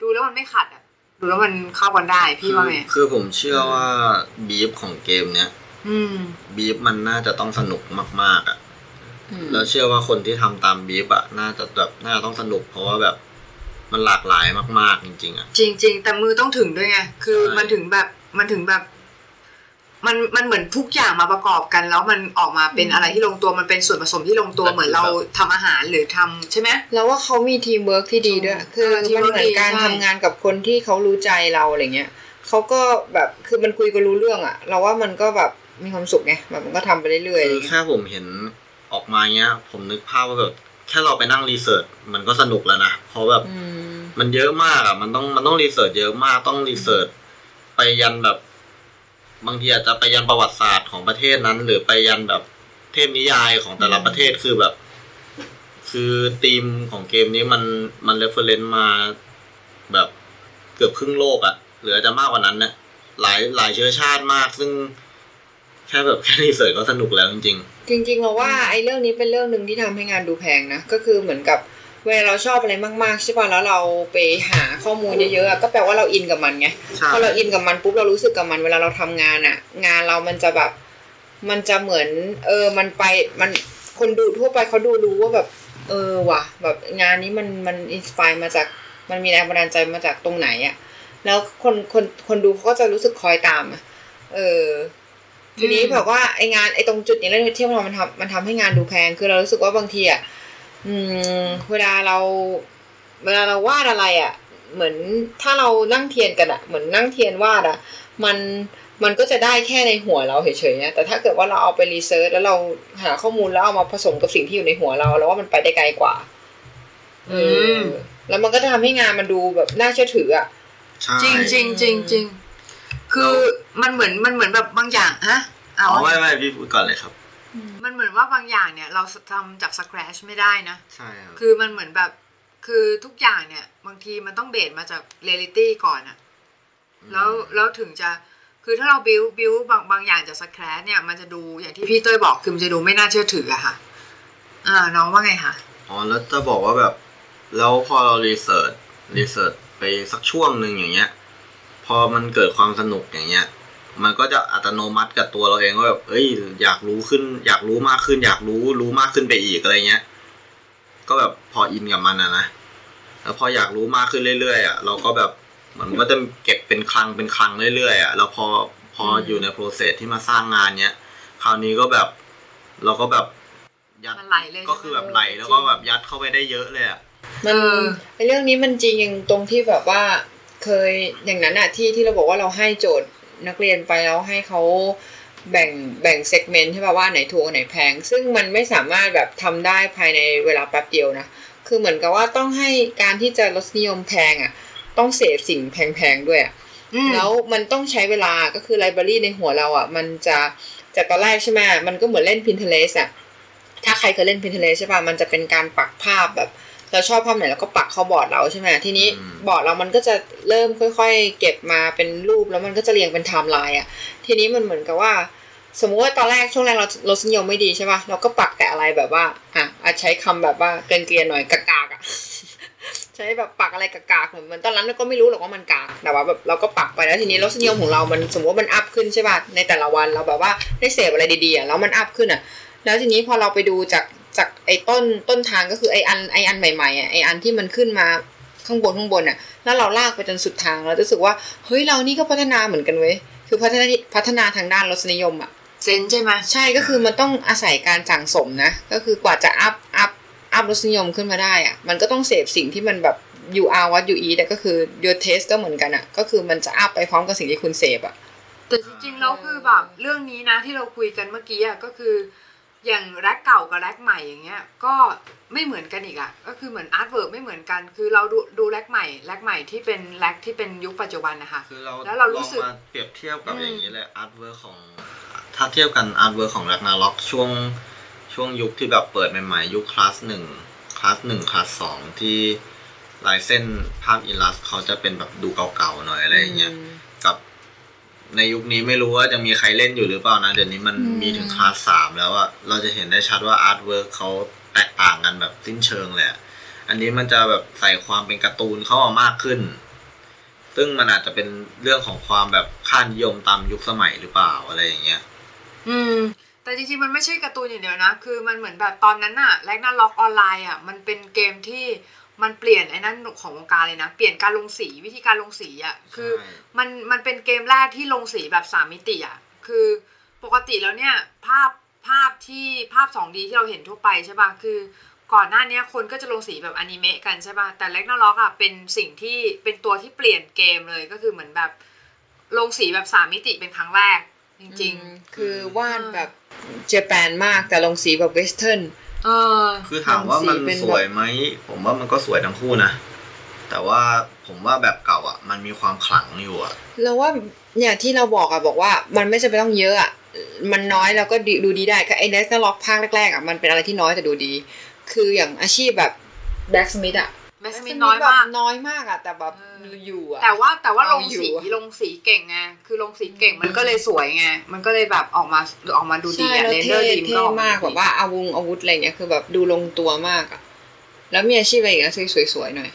ดูแล้วมันไม่ขัดอะดูแล้วมันเข้ากันได้พี่ว่าไงคือคือผมเชื่อว่าบีฟของเกมเนี้ยอืมบีฟมันน่าจะต้องสนุกมากๆอะอืม แล้วเชื่อว่าคนที่ทำตามบีฟอะน่าจะแบบน่าจะต้องสนุกเพราะว่าแบบมันหลากหลายมากๆ จริง ๆอะจริง ๆ แต่มือต้องถึงด้วยไงคือใช่มันถึงแบบมันถึงแบบ มันมันเหมือนทุกอย่างมาประกอบกัน แล้วมันออกมาเป็นอะไรที่ลงตัวมันเป็นส่วนผสมที่ลงตัวเหมือนเราทำอาหารหรือทำใช่ไหมแล้วว่าเขามีทีมเวิร์กที่ดีด้วย คือเออทีมมัน work เหมือนการดีใช่ทำงานกับคนที่เขารู้ใจเราอะไรเงี้ยเขาก็แบบคือมันคุยกันรู้เรื่องอะเราว่ามันก็แบบมีความสุขไงแบบมันก็ทำไปเรื่อยๆอะไรคือเงี้ยแค่ผมเห็น ออกมาเงี้ย ผมนึกภาพว่าแบบแค่เราไปนั่ง research มันก็สนุกแล้วนะเพราะแบบอืมมันเยอะมากอะ มันต้องมันต้อง research เยอะมากต้อง research ไปยันแบบ บางทีอาจจะไปยันประวัติศาสตร์ของประเทศนั้น หรือไปยันแบบเทพนิยายของแต่ละประเทศคือแบบ คือธีมของเกมนี้มันมัน reference มาแบบเกือบครึ่งโลกอะ หรืออาจจะมากกว่านั้นเนี่ยหลายหลายเชื้อชาติมากซึ่ง แค่แบบแค่ research ก็สนุกแล้วจริงจริงๆเราว่าไอ้เรื่องนี้เป็นเรื่องหนึ่งที่ทำให้งานดูแพงนะ ก็คือเหมือนกับเวลาเราชอบอะไรมากๆใช่ป่ะแล้วเราไปหาข้อมูลเยอะๆอะก็แปลว่าเราอินกับมันไงๆใช่พอเราอินกับมันปุ๊บเรารู้สึกกับมันเวลาเราทำงานอะงานเรามันจะแบบ มันจะเหมือน เออมันไปมันคนดูทั่วไปเขาดูรู้ว่าแบบ เออว่ะ แบบงานนี้มันมันอินสปายมาจากมันมีแรงบันดาลใจมาจากตรงไหนอะแล้วคนคนคนดูเขาก็จะรู้สึกคอยตามอะเออ ทีนี้อืมแบบว่าไองานไอตรงจุดนี้แล้วที่เรามันทำมันทำให้งานดูแพงคือเรารู้สึกว่าบางทีอะอืมเวลาเรา เวลาเราวาดอะไรอะเหมือนถ้าเรานั่งเทียนกันอะเหมือนนั่งเทียนวาดอะมันมันก็จะได้แค่ในหัวเราเฉยๆนะแต่ถ้าเกิดว่าเราเอาไปรีเสิร์ชแล้วเราหาข้อมูลแล้วเอามาผสมกับสิ่งที่อยู่ในหัวเราเราว่ามันไปได้ไกลกว่าเอออมแล้วมันก็จะทำให้งานมันดูแบบน่าเชื่อถืออะใช่จริงจริงจริงจริง คือมันเหมือนมันเหมือนแบบบางอย่างฮะเอาอ๋อไม่ไม่พี่พูดก่อนเลยครับ มันเหมือนว่าบางอย่างเนี่ย เราทำจากสคร t ชไม่ได้นะใช่ครับคือมันเหมือนแบบคือทุกอย่างเนี่ย บางทีมันต้องเบสมาจากเรียลิตี้ก่อนอะแล้วแล้วถึงจะคือถ้าเราบิวบิวบางบางอย่างจากสแครเนี่ยมันจะดูอย่างที่พี่เต้ยบอกคือมันจะดูไม่น่าเชื่อถืออะค่ะอ่าน้องว่าไงคะอ๋อแล้วจะบอกว่าแบบ แล้วพอเรา research research ไปสักช่วงหนึ่งอย่างเงี้ย พอมันเกิดความสนุกอย่างเงี้ย มันก็จะอัตโนมัติกับตัวเราเองว่าแบบเอ้ย อยากรู้ขึ้น อยากรู้มากขึ้น อยากรู้รู้มากขึ้นไปอีกอะไรเงี้ย ก็แบบพอ in กับมันอะนะแล้วพออยากรู้มากขึ้นเรื่อยๆอะเราก็แบบเฮ้ยมันก็จะเก็บเป็นคลังเป็นคลังเรื่อยๆอะแล้วพอพออยู่ใน process ที่มาสร้างงานเนี้ยคราวนี้ก็แบบเราก็แบบยัดมันไหลเลยก็คือแบบไหลแล้วก็แบบยัดเข้าไปได้เยอะเลยอะมันเออไอเรื่องนี้มันจริงอย่างตรงที่แบบว่า เคยอย่างนั้นอะที่ที่เราบอกว่าเราให้โจทย์นักเรียนไปแล้วให้เขาแบ่งแบ่งเซกเมนต์ใช่ป่ะว่าไหนถูกอันไหนแพง ซึ่งมันไม่สามารถแบบทำได้ภายในเวลาแป๊บเดียวนะ คือเหมือนกับว่าต้องให้การที่จะลดนิยมแพงอะต้องเสพสิ่งแพงๆด้วยอะอืมแล้วมันต้องใช้เวลาก็คือไลบรารีในหัวเราอะ มันจะจากตอนแรกใช่ไหมมันก็เหมือนเล่น Pinterest อะถ้าใครเคยเล่น Pinterest ใช่ป่ะมันจะเป็นการปักภาพแบบ เราชอบภาพไหนเราก็ปักเข้าบอร์ดเราใช่ไหมทีนี้อืมบอร์ดเรามันก็จะเริ่มค่อย ๆ เก็บมาเป็นรูปแล้วมันก็จะเรียงเป็นไทม์ไลน์อะทีนี้มันเหมือนกับว่า สมมุติว่าตอนแรกช่วงแรกเรารสนิยมไม่ดีใช่ป่ะเราก็ปักแต่อะไรแบบว่าอะอาจใช้คำแบบว่าเกรียนๆหน่อยกากๆอะใช้แบบปักอะไรกากๆเหมือนเหมือนตอนนั้นเราก็ไม่รู้หรอกว่ามันกากแต่ว่าแบบเราก็ปักไปแล้วทีนี้รสนิยมของเรา มันสมมติว่ามัน up ขึ้นใช่ป่ะในแต่ละวันเราแบบว่าได้เสพอะไรดีๆอะแล้วมันอัพขึ้นอะแล้วทีนี้พอเราไปดูจาก จากไอ้ต้นต้นทางก็คือไอ้อันไอ้อันใหม่ๆอะไอ้อันที่มันขึ้นมาข้างบนข้างบนอะ แล้วเราลากไปจนสุดทางเรารู้สึกว่าเฮ้ยเรานี่ก็พัฒนาเหมือนกันเว้ยคือพัฒนาพัฒนาทางด้านรสนิยมอะเซนใช่ไหมใช่ก็คือมันต้องอาศัยการสั่งสมนะ ก็คือกว่าจะอัพอัพอัพรสนิยมขึ้นมาได้อะมันก็ต้องเสพสิ่งที่มันแบบ you are what you eat แต่ก็คือ your taste ก็เหมือนกันอะก็คือมันจะอัพไปพร้อมกับสิ่งที่คุณเสพอะแต่จริงๆแล้วคือแบบเรื่องนี้นะที่เราคุยกันเมื่อกี้อะก็คือ อย่าง Rag เก่ากับ Rag ใหม่อย่างเงี้ยก็ไม่เหมือนกันอีกอะก็คือเหมือน artwork ไม่เหมือนกัน คือเราดูดู Rag ใหม่ Rag ใหม่ที่เป็น Rag ที่เป็นยุคปัจจุบันนะคะคือเราแล้วเรารู้สึกลองมาเปรียบเทียบกับอืมอย่างนี้เลยอาร์ตเวิร์ของถ้าเทียบกันอาร์ตเวิร์ของ r ร g นา r ็อกช่วงช่วงยุคที่แบบเปิดใหม่ๆยุคคลาสหนึ่งคลาสหนึ่งคลาสสองที่ลายเส้นภาพ illus เขาจะเป็นแบบดูเก่าๆหน่อยอะไรอย่างเงี้ยกับ ในยุคนี้ไม่รู้ว่าจะมีใครเล่นอยู่หรือเปล่านะเดี๋ยวนี้มันอืมมีถึงคลาสสามแล้วอะเราจะเห็นได้ชัดว่า artwork เขาแตกต่างกันแบบสิ้นเชิงเลยอะอันนี้มันจะแบบใส่ความเป็นการ์ตูนเข้ามามากขึ้น ซึ่งมันอาจจะเป็นเรื่องของความแบบค่านิยมตามยุคสมัยหรือเปล่าอะไรอย่างเงี้ย อืม แต่จริงๆมันไม่ใช่การ์ตูนอย่างเดียวนะ คือมันเหมือนแบบตอนนั้นอะ Ragnarok Online อะมันเป็นเกมที่ มันเปลี่ยนไอ้นั่นของวงการเลยนะ เปลี่ยนการลงสีวิธีการลงสีอะคือใช่มันมันเป็นเกมแรกที่ลงสีแบบสามมิติอะคือปกติแล้วเนี่ยภาพภาพที่ภาพ 2D ที่เราเห็นทั่วไปใช่ป่ะคือก่อนหน้าเนี้ยคนก็จะลงสีแบบอนิเมะกันใช่ป่ะแต่เล็กนาล็อกอะเป็นสิ่งที่เป็นตัวที่เปลี่ยนเกมเลยก็คือเหมือนแบบลงสีแบบสามมิติเป็นครั้งแรกจริง ๆ คือวาดแบบเจแปนมากแต่ลงสีแบบเวสเทิร์นเออ คือถามว่ามันสีเป็นแบบสวยไหม ผมว่ามันก็สวยทั้งคู่นะ แต่ว่าผมว่าแบบเก่าอะ มันมีความขลังอยู่อะเราว่าอย่างที่เราบอกอะบอกว่า มันไม่จำเป็นต้องเยอะอะมันน้อยแล้วก็ดีดูดีได้ก็ไอ้เนสนาล็อกภาคแรกๆอะมันเป็นอะไรที่น้อยแต่ดูดี คืออย่างอาชีพแบบแบ็กสมิธอะ แมสมินน้อยมากน้อยมากอะแต่แบบเอออยู่อะแต่ว่าแต่ว่าลเอางอยู่สีอะลงสีเก่งไงคือลงสีเก่งมันก็เลยสวยไงมันก็เลยแบบออกมาออกมาดูดีใช่อะแล้วเรนเดเท่อร์ดีมก็เท่ออกมากดูแบดีบว่าอาวุธอาวุธอะไรเงี้ยคือแบบดูลงตัวมากอะแล้วมีอาชีพอะไรอีกนะสวยๆหน่อย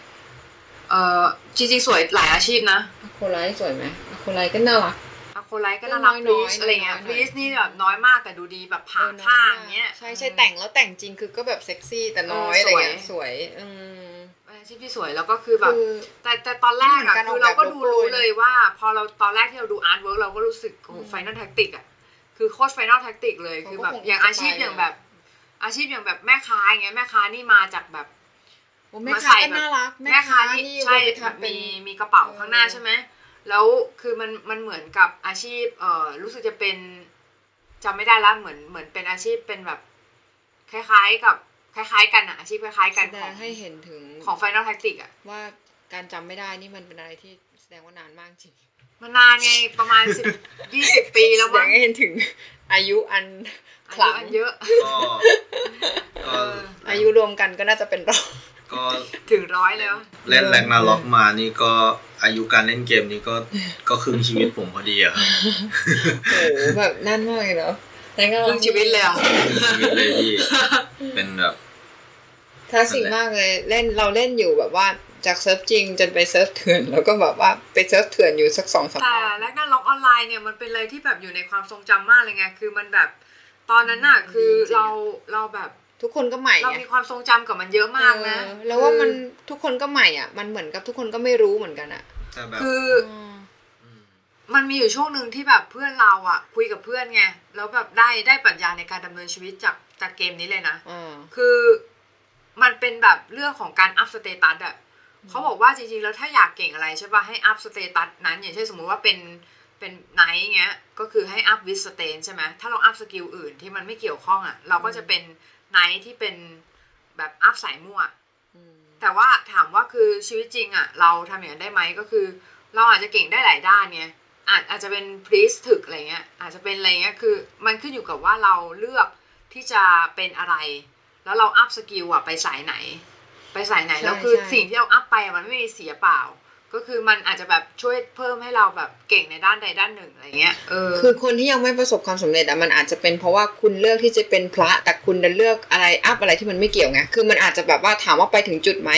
เออจริงๆสวยหลายอาชีพนะอะโคไลท์สวยไหมอะโคไลท์ก็น่ารักอะโคไลท์ก็น่ารักน้พอยๆลีสอะไรเงี้ยน้อยๆพลีสนี่แบบน้อยมากแต่ดูดีแบบผ่าเออน้อยข้างมากเงี้ยใช่ใช่แต่งแล้วแต่งจริงคือก็แบบเซ็กซี่แต่น้อยเอออะไรเงี้ยสสววยยอืมเป็น อาชีพที่สวยแล้วก็คือแบบคือแต่แต่ตอนแรกมันเหมือะอนการคืออเราอกแบบก็ดูโลโก้รู้เลยเลยว่า พอเราตอนแรกที่เราดู artwork เราก็รู้สึกโอ้ Final Tactics อะคือโคตร Final Tactics เลยเขาก็คือแบบคงอย่างอาชีพสไตล์อย่างแบบ อาชีพอย่างแบบแม่ค้าอย่างเงี้ยแม่ค้านี่มาจากแบบโอ้แม่มาค้าใส่ก็แบบน่ารักแม่ค้านี่ใช่ไปแบบทำเป็นมีมีกระเป๋าข้างหน้าเออใช่ไหมแล้วคือมันมันเหมือนกับอาชีพเอ่อรู้สึกจะเป็นจำไม่ได้ละเหมือนเหมือนเป็นอาชีพเป็นแบบคล้ายๆกับ คล้ายๆกันอะอาชีพคล้ายๆกันแสดของงให้เห็นถึงของ Final Tactics อะว่าการจำไม่ได้นี่มันเป็นอะไรที่แสดงว่านานมากจริงมันนานไงประมาณสิบยี่สิบปีแล้วแสดมั้งงให้เห็นถึงอายุอันอาขยุลังอันเยอะก็ก็อายุรวมกันก็น่าจะเป็นเราก็ถึงร้อยแล้ว เล่นแรงนาล็อกมานี่ก็อายุการเล่นเกมนี้ก็ก็ครึ่งชีวิตผมพอดีอะครับโอ้โหแบบนั่นมากเลยเนาะ แล้วก็ครึ่งชีวิตเลยเหรอะครึ่งชีวิตเลยที่เป็นแบบคลาสสิกมากเลยเล่นเราเล่นอยู่แบบว่าจากเซิร์ฟจริงจนไปเซิร์ฟเถื่อนแล้วก็แบบว่าไปเซิร์ฟเถื่อนอยู่สักสองสามแต่รอบ Ragnarok Online เนี่ยมันเป็นอะไรที่แบบอยู่ในความทรงจำมากเลยไงคือมันแบบ ตอนนั้นน่ะอืมคือจริงๆเราเราแบบทุกคนก็ใหม่เราไงมีความทรงจำกับมันเยอะมากนะเออแล้วว่ามันทุกคนก็ใหม่อะ มันเหมือนกับทุกคนก็ไม่รู้เหมือนกันอะแต่แบบคือ มันมีอยู่ช่วงหนึ่งที่แบบเพื่อนเราอะ คุยกับเพื่อนไงแล้วแบบได้ได้ปรัชญาในการดำเนินชีวิตจากจากเกมนี้เลยนะอ่าคือมันเป็นแบบเรื่องของการอัพ status อะเขาบอกว่าจริงๆแล้วถ้าอยากเก่งอะไรใช่ป่ะให้อัพ status นั้น อย่างเช่นสมมุติว่าเป็นเป็น knight เงี้ยก็คือให้อัพ VIT STR ใช่ไหมถ้าเราอัพ skill อื่นที่มันไม่เกี่ยวข้องอะ เราก็จะเป็น knight ที่เป็นแบบอัพสายมั่วแต่ว่าถามว่าคือชีวิตจริงอะ เราทำอย่างนั้นได้ไหมก็คือ เราอาจจะเก่งได้หลายด้านไง อาจอาจจะเป็น priest ถึกอะไรเงี้ยอาจจะเป็นอะไรเงี้ยคือมันขึ้นอยู่กับว่าเราเลือกที่จะเป็นอะไร แล้วเราอัพ skill อะไปสายไหน ไปสายไหนใช่แล้วคือใช่สิ่งที่เราอัพไปอะมันไม่มีเสียเปล่า ก็คือมันอาจจะแบบช่วยเพิ่มให้เราแบบเก่งในด้านใดด้านหนึ่งอะไรเงี้ยเออคือคนที่ยังไม่ประสบความสำเร็จอะมันอาจจะเป็นเพราะว่าคุณเลือกที่จะเป็นพระแต่คุณดันเลือกอะไรอัพอะไรที่มันไม่เกี่ยวไงคือมันอาจจะแบบว่าถามว่าไปถึงจุดไหม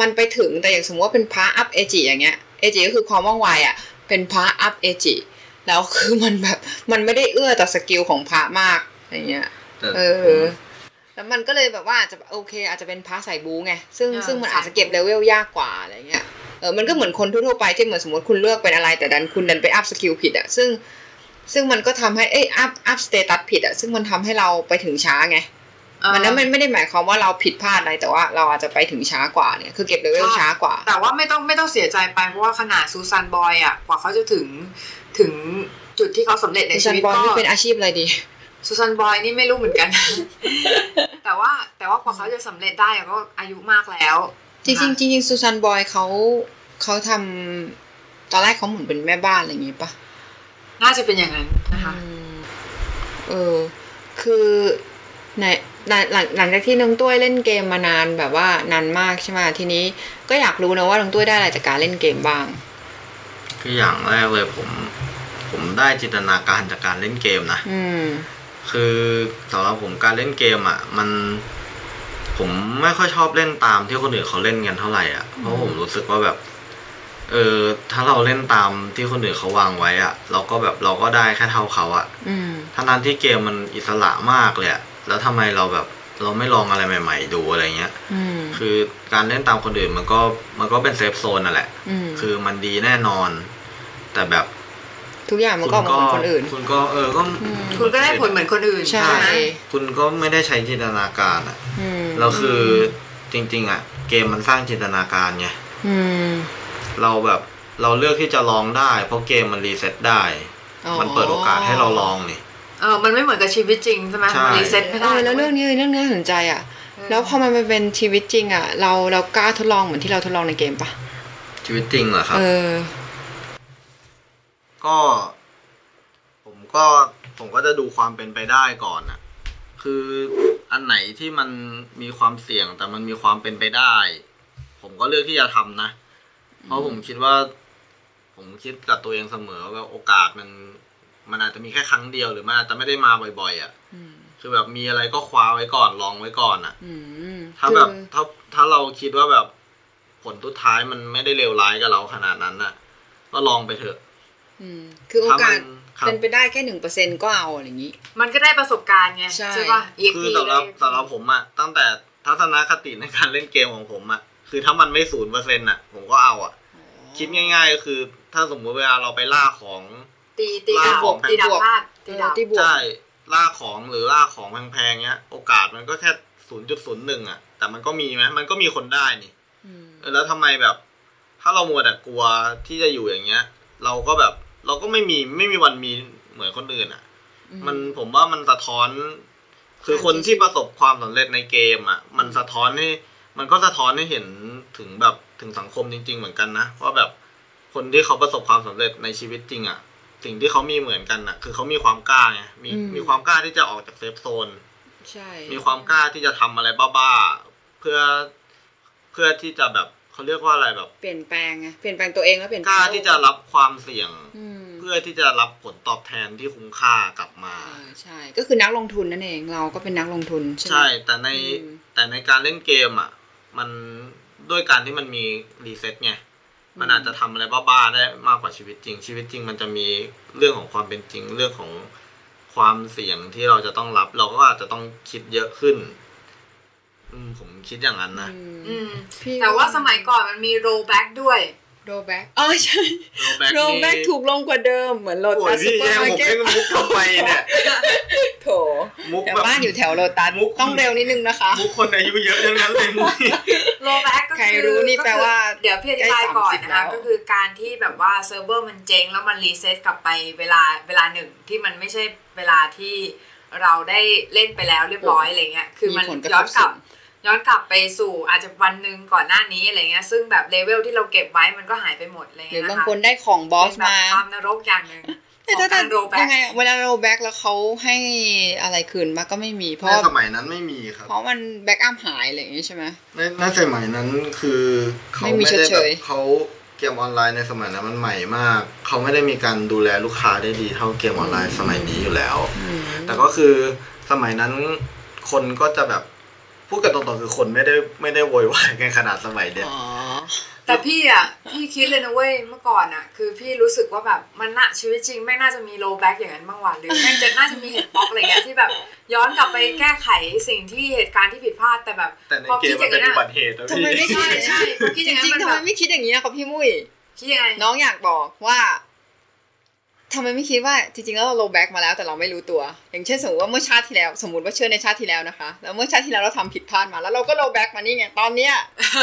มันไปถึงแต่อย่างสมมติว่าเป็นพระอัพ AGI อย่างเงี้ย AGI ก็คือความว่องไวอะ เป็นพระอัพ AGI แล้วคือมันแบบมันไม่ได้เอื้อต่อ skill ของพระมากอะไรเงี้ยแต่เออแล้วมันก็เลยแบบว่าอาจจะโอเค อาจจะเป็นพระสายบู๊ไงซึ่งเออซึ่งมันสายอาจจะเก็บเลเวลยากกว่าอะไรเงี้ยเออมันก็เหมือนคนทั่วๆไปที่เหมือนสมมติคุณเลือกเป็นอะไรแต่ดันคุณดันไปอัพ skill ผิดอะซึ่งซึ่งมันก็ทำให้เอ้ยอัพอัพ status ผิดอะซึ่งมันทำให้เราไปถึงช้าไงเออ มันนั้นมันไม่ได้หมายความว่าเราผิดพลาดอะไรแต่ว่าเราอาจจะไปถึงช้ากว่าเนี่ยคือเก็บเลเวลใช่ช้ากว่า แต่ว่าไม่ต้องไม่ต้องเสียใจไปเพราะว่าขนาด Susan Boyle อะกว่าเขาจะถึงถึงจุดที่เขาสำเร็จในในชีชันวิตบอลก็นี่เป็นอาชีพอะไรดี Susan Boyle นี่ไม่รู้เหมือนกัน แต่ว่าแต่ว่ากว่าเขาจะสำเร็จได้ก็อายุมากแล้ว จริงๆจริงๆ Susan Boyle เขาเขาทำตอนแรกเขาเหมือนเป็นแม่บ้านอะไรอย่างงี้ปะน่าจะเป็นอย่างนั้นนะคะเออคือใน หลังหลังหลังจากที่น้องตุ้ยเล่นเกมมานานแบบว่านานมากใช่ไหมทีนี้ก็อยากรู้นะว่าน้องตุ้ยได้อะไรจากการเล่นเกมบ้าง คืออย่างแรกเลยผม ผมได้จินตนาการจากการเล่นเกมนะอืมคือสำหรับผมการเล่นเกมอะ มัน ผมไม่ค่อยชอบเล่นตามที่คนอื่นเขาเล่นกันเท่าไหร่อะเพราะผมรู้สึกว่าแบบ เออถ้าเราเล่นตามที่คนอื่นเขาวางไว้อะ เราก็แบบเราก็ได้แค่เท่าเขาอะอืมทั้งนั้นที่เกมมันอิสระมากเลยอะ แล้วทำไมเราแบบเราไม่ลองอะไรใหม่ ๆ ดูอะไรเงี้ยอืมคือการเล่นตามคนอื่นมันก็มันก็เป็นเซฟโซนน่ะแหละอืมคือมันดีแน่นอน แต่แบบทุกอย่างมันก็ออกมาเหมือนคนอื่น คุณก็เออก็อืมคุณก็ได้ผลเหมือนคนอื่นใช่ไหมคุณก็ไม่ได้ใช้จินตนาการอะอืมแล้วคือจริง ๆอะเกมมันสร้างจินตนาการไงอืมเราแบบเราเลือกที่จะลองได้ เพราะเกมมัน reset ได้อ๋อมันเปิดโอกาสให้เราลองนี่ เออมันไม่เหมือนกับชีวิตจริงใช่ไหมใช่ มัน reset ไม่ได้เออแล้วเรื่องนี้เรื่องนี้น่าสนใจอะ แล้วพอมันมาเป็นชีวิตจริงอะ เราเรากล้าทดลองเหมือนที่เราทดลองในเกมปะชีวิตจริงเหรอครับ เออ ก็ ผมก็ผมก็จะดูความเป็นไปได้ก่อนอะคืออันไหนที่มันมีความเสี่ยงแต่มันมีความเป็นไปได้ ผมก็เลือกที่จะทำนะ เพราะผมคิดว่า ผมคิดกับตัวเองเสมอว่าโอกาสมัน มันอาจจะมีแค่ครั้งเดียวหรือมันอาจจะไม่ได้มาบ่อยๆอะอืมคือแบบมีอะไรก็คว้าไว้ก่อนลองไว้ก่อนอะอืมถ้าแบบถ้าถ้าเราคิดว่าแบบผลสุดท้ายมันไม่ได้เลวร้ายกับเราขนาดนั้นน่ะ ก็ลองไปเถอะอืมคือโอกาสครับเป็นไปได้แค่หนึ่งเปอร์เซ็นก็เอาอะไรอย่างนี้ มันก็ได้ประสบการณ์ไงใช่ป่ะ EXP คือสำหรับได้สำหรับผมอะตั้งแต่ทัศนคติในการเล่นเกมของผมอะคือถ้ามันไม่ศูนย์เปอร์เซ็นต์อะผมก็เอาอะคิดง่าย ๆ ก็คือ ถ้าสมมุติเวลาเราไปล่าของ ตีตีล่าดาบของตีดาบบวกพลาดเอตีอดาบที่บวกใช่ล่าของหรือล่าของแพงๆเนี้ย โอกาสมันก็แค่ศูนย์จุดศูนย์หนึ่งอะแต่มันก็มีไหมมันก็มีคนได้นี่อืมเออแล้วทำไมแบบ ถ้าเรามัวแต่กลัวที่จะอยู่อย่างเงี้ย เราก็แบบเราก็ไม่มีไม่มีวันมีเหมือนคนอื่นอะมันผมว่ามันสะท้อน คือคนที่ประสบความสำเร็จในเกมอะ มันสะท้อนให้มันก็สะท้อนให้เห็นถึงแบบถึงสังคมจริง ๆ เหมือนกันนะว่าแบบคนที่เขาประสบความสำเร็จในชีวิตจริงอะ สิ่งที่เขามีเหมือนกันอะ คือเขามีความกล้าไงมีอืมมีความกล้าที่จะออกจากเซฟโซนใช่ มีความกล้าที่จะทำอะไรบ้าๆเพื่อเพื่อที่จะแบบเขาเรียกว่าอะไรแบบ เปลี่ยนแปลงไงเปลี่ยนแปลงตัวเองแล้วเปลี่ยนแปกลงล้าที่จะรับความเสี่ยงอืมเพื่อที่จะรับผลตอบแทนที่คุ้มค่ากลับมาอ่าใช่ ก็คือนักลงทุนนั่นเองเราก็เป็นนักลงทุนใช่ไหมใช่ แต่ในอืมแต่ในการเล่นเกมอะ มันด้วยการที่มันมีรีเซ็ตไง มันอาจจะทำอะไรบ้าๆได้มากกว่าชีวิตจริง ชีวิตจริงมันจะมีเรื่องของความเป็นจริง เรื่องของความเสี่ยงที่เราจะต้องรับ เราก็อาจจะต้องคิดเยอะขึ้น อืมผมคิดอย่างนั้นนะอืมอืมพี่แต่ว่าสมัยก่อนมันมีโรแบ็กด้วย โรแบ็กอ๋อใช่ Rollback โรแบ็กนี่ถูกลงกว่าเดิมเหมือนโลโอ้ตัยสซูพี่เปอแย่ร์งมาผมร์เก็เล่ตนมุกทำไมเนี่ยโถมุกแต่แบบบ้านอยู่แถวโลตัสมุกต้องเร็วนิดนึงนะคะ มุกคนอายุเยอะทั้งนั้นเลยมุกนี่โรแบ็กก็ใครคือรู้นี่ก็คือแปลว่า เดี๋ยวพี่อธิบายก่อนใกล้นะ30แล้คะวก็คือการที่แบบว่าเซิร์ฟเวอร์มันเจ๊งแล้วมันรีเซ็ตกลับไปเวลาเวลาหนึ่งที่มันไม่ใช่เวลาที่เราได้เล่นไปแล้วเรียบร้อยอะไรเงี้ย คือมันมีผลกระทบย้อนกลับสูง ย้อนกลับไปสู่อาจจะวันหนึ่งก่อนหน้านี้อะไรเงี้ยซึ่งแบบเลเวลที่เราเก็บไว้มันก็หายไปหมดอะไรหรือเงี้ยบางนะคะคนได้ของบอสเป็นแบบมาความนรกอย่างหนึ่งแต่ของถ้าการโรแบ็ยักงไงอะเวลาโรแบ็กแล้วเขาให้อะไรคืนมาก็ไม่มีเพราะในสมัยนั้นไม่มีครับ เพราะมันแบ็กอัพหายอะไรอย่างงี้ใช่ไหมในในสมัยนั้นคือเขาไม่มีไม่ได้เฉแบบยๆเขาเกมออนไลน์ในสมัยนั้นมันใหม่มาก เขาไม่ได้มีการดูแลลูกค้าได้ดีเท่าเกมออนไลน์สมัยนี้อยู่แล้วอืมแต่ก็คือสมัยนั้นคนก็จะแบบ พูดกันตรงๆคือคนไม่ได้ไม่ได้โวยวายกันขนาดสมัยเนี้ยอ๋อแต่พี่อะพี่คิดเลยนะเว้ยเมื่อก่อนอะ คือพี่รู้สึกว่าแบบมันน่ะชีวิตจริงไม่น่าจะมี rollback อย่างนั้นบ้างว่ะหรือแม่งจะน่าจะมีเห็ดบ็อกอะไรเงี้ยที่แบบย้อนกลับไปแก้ไขสิ่งที่เหตุการณ์ที่ผิดพลาดแต่แบบแต่ในพอเกคิมดอมันย่างเป็นนั้นอุบัอะติเหตุนะทำไมไม่พี่คิดใช่ใช่พอคิดอย่างจนั้นริงมันๆทำแบไมบไม่คิดอย่างนี้นะครับพี่มุ้ยคิดยังไงน้องอยากบอกว่า ทำไมไม่คิดว่าจริงๆแล้วเราโลแบ็กมาแล้วแต่เราไม่รู้ตัว อย่างเช่นสมมติว่าเมื่อชาติที่แล้วสมมติว่าเชื่อในชาติที่แล้วนะคะแล้วเมื่อชาติที่แล้วเราทำผิดพลาดมาแล้วเราก็โลแบ็กมานี่ไงตอนเนี้ย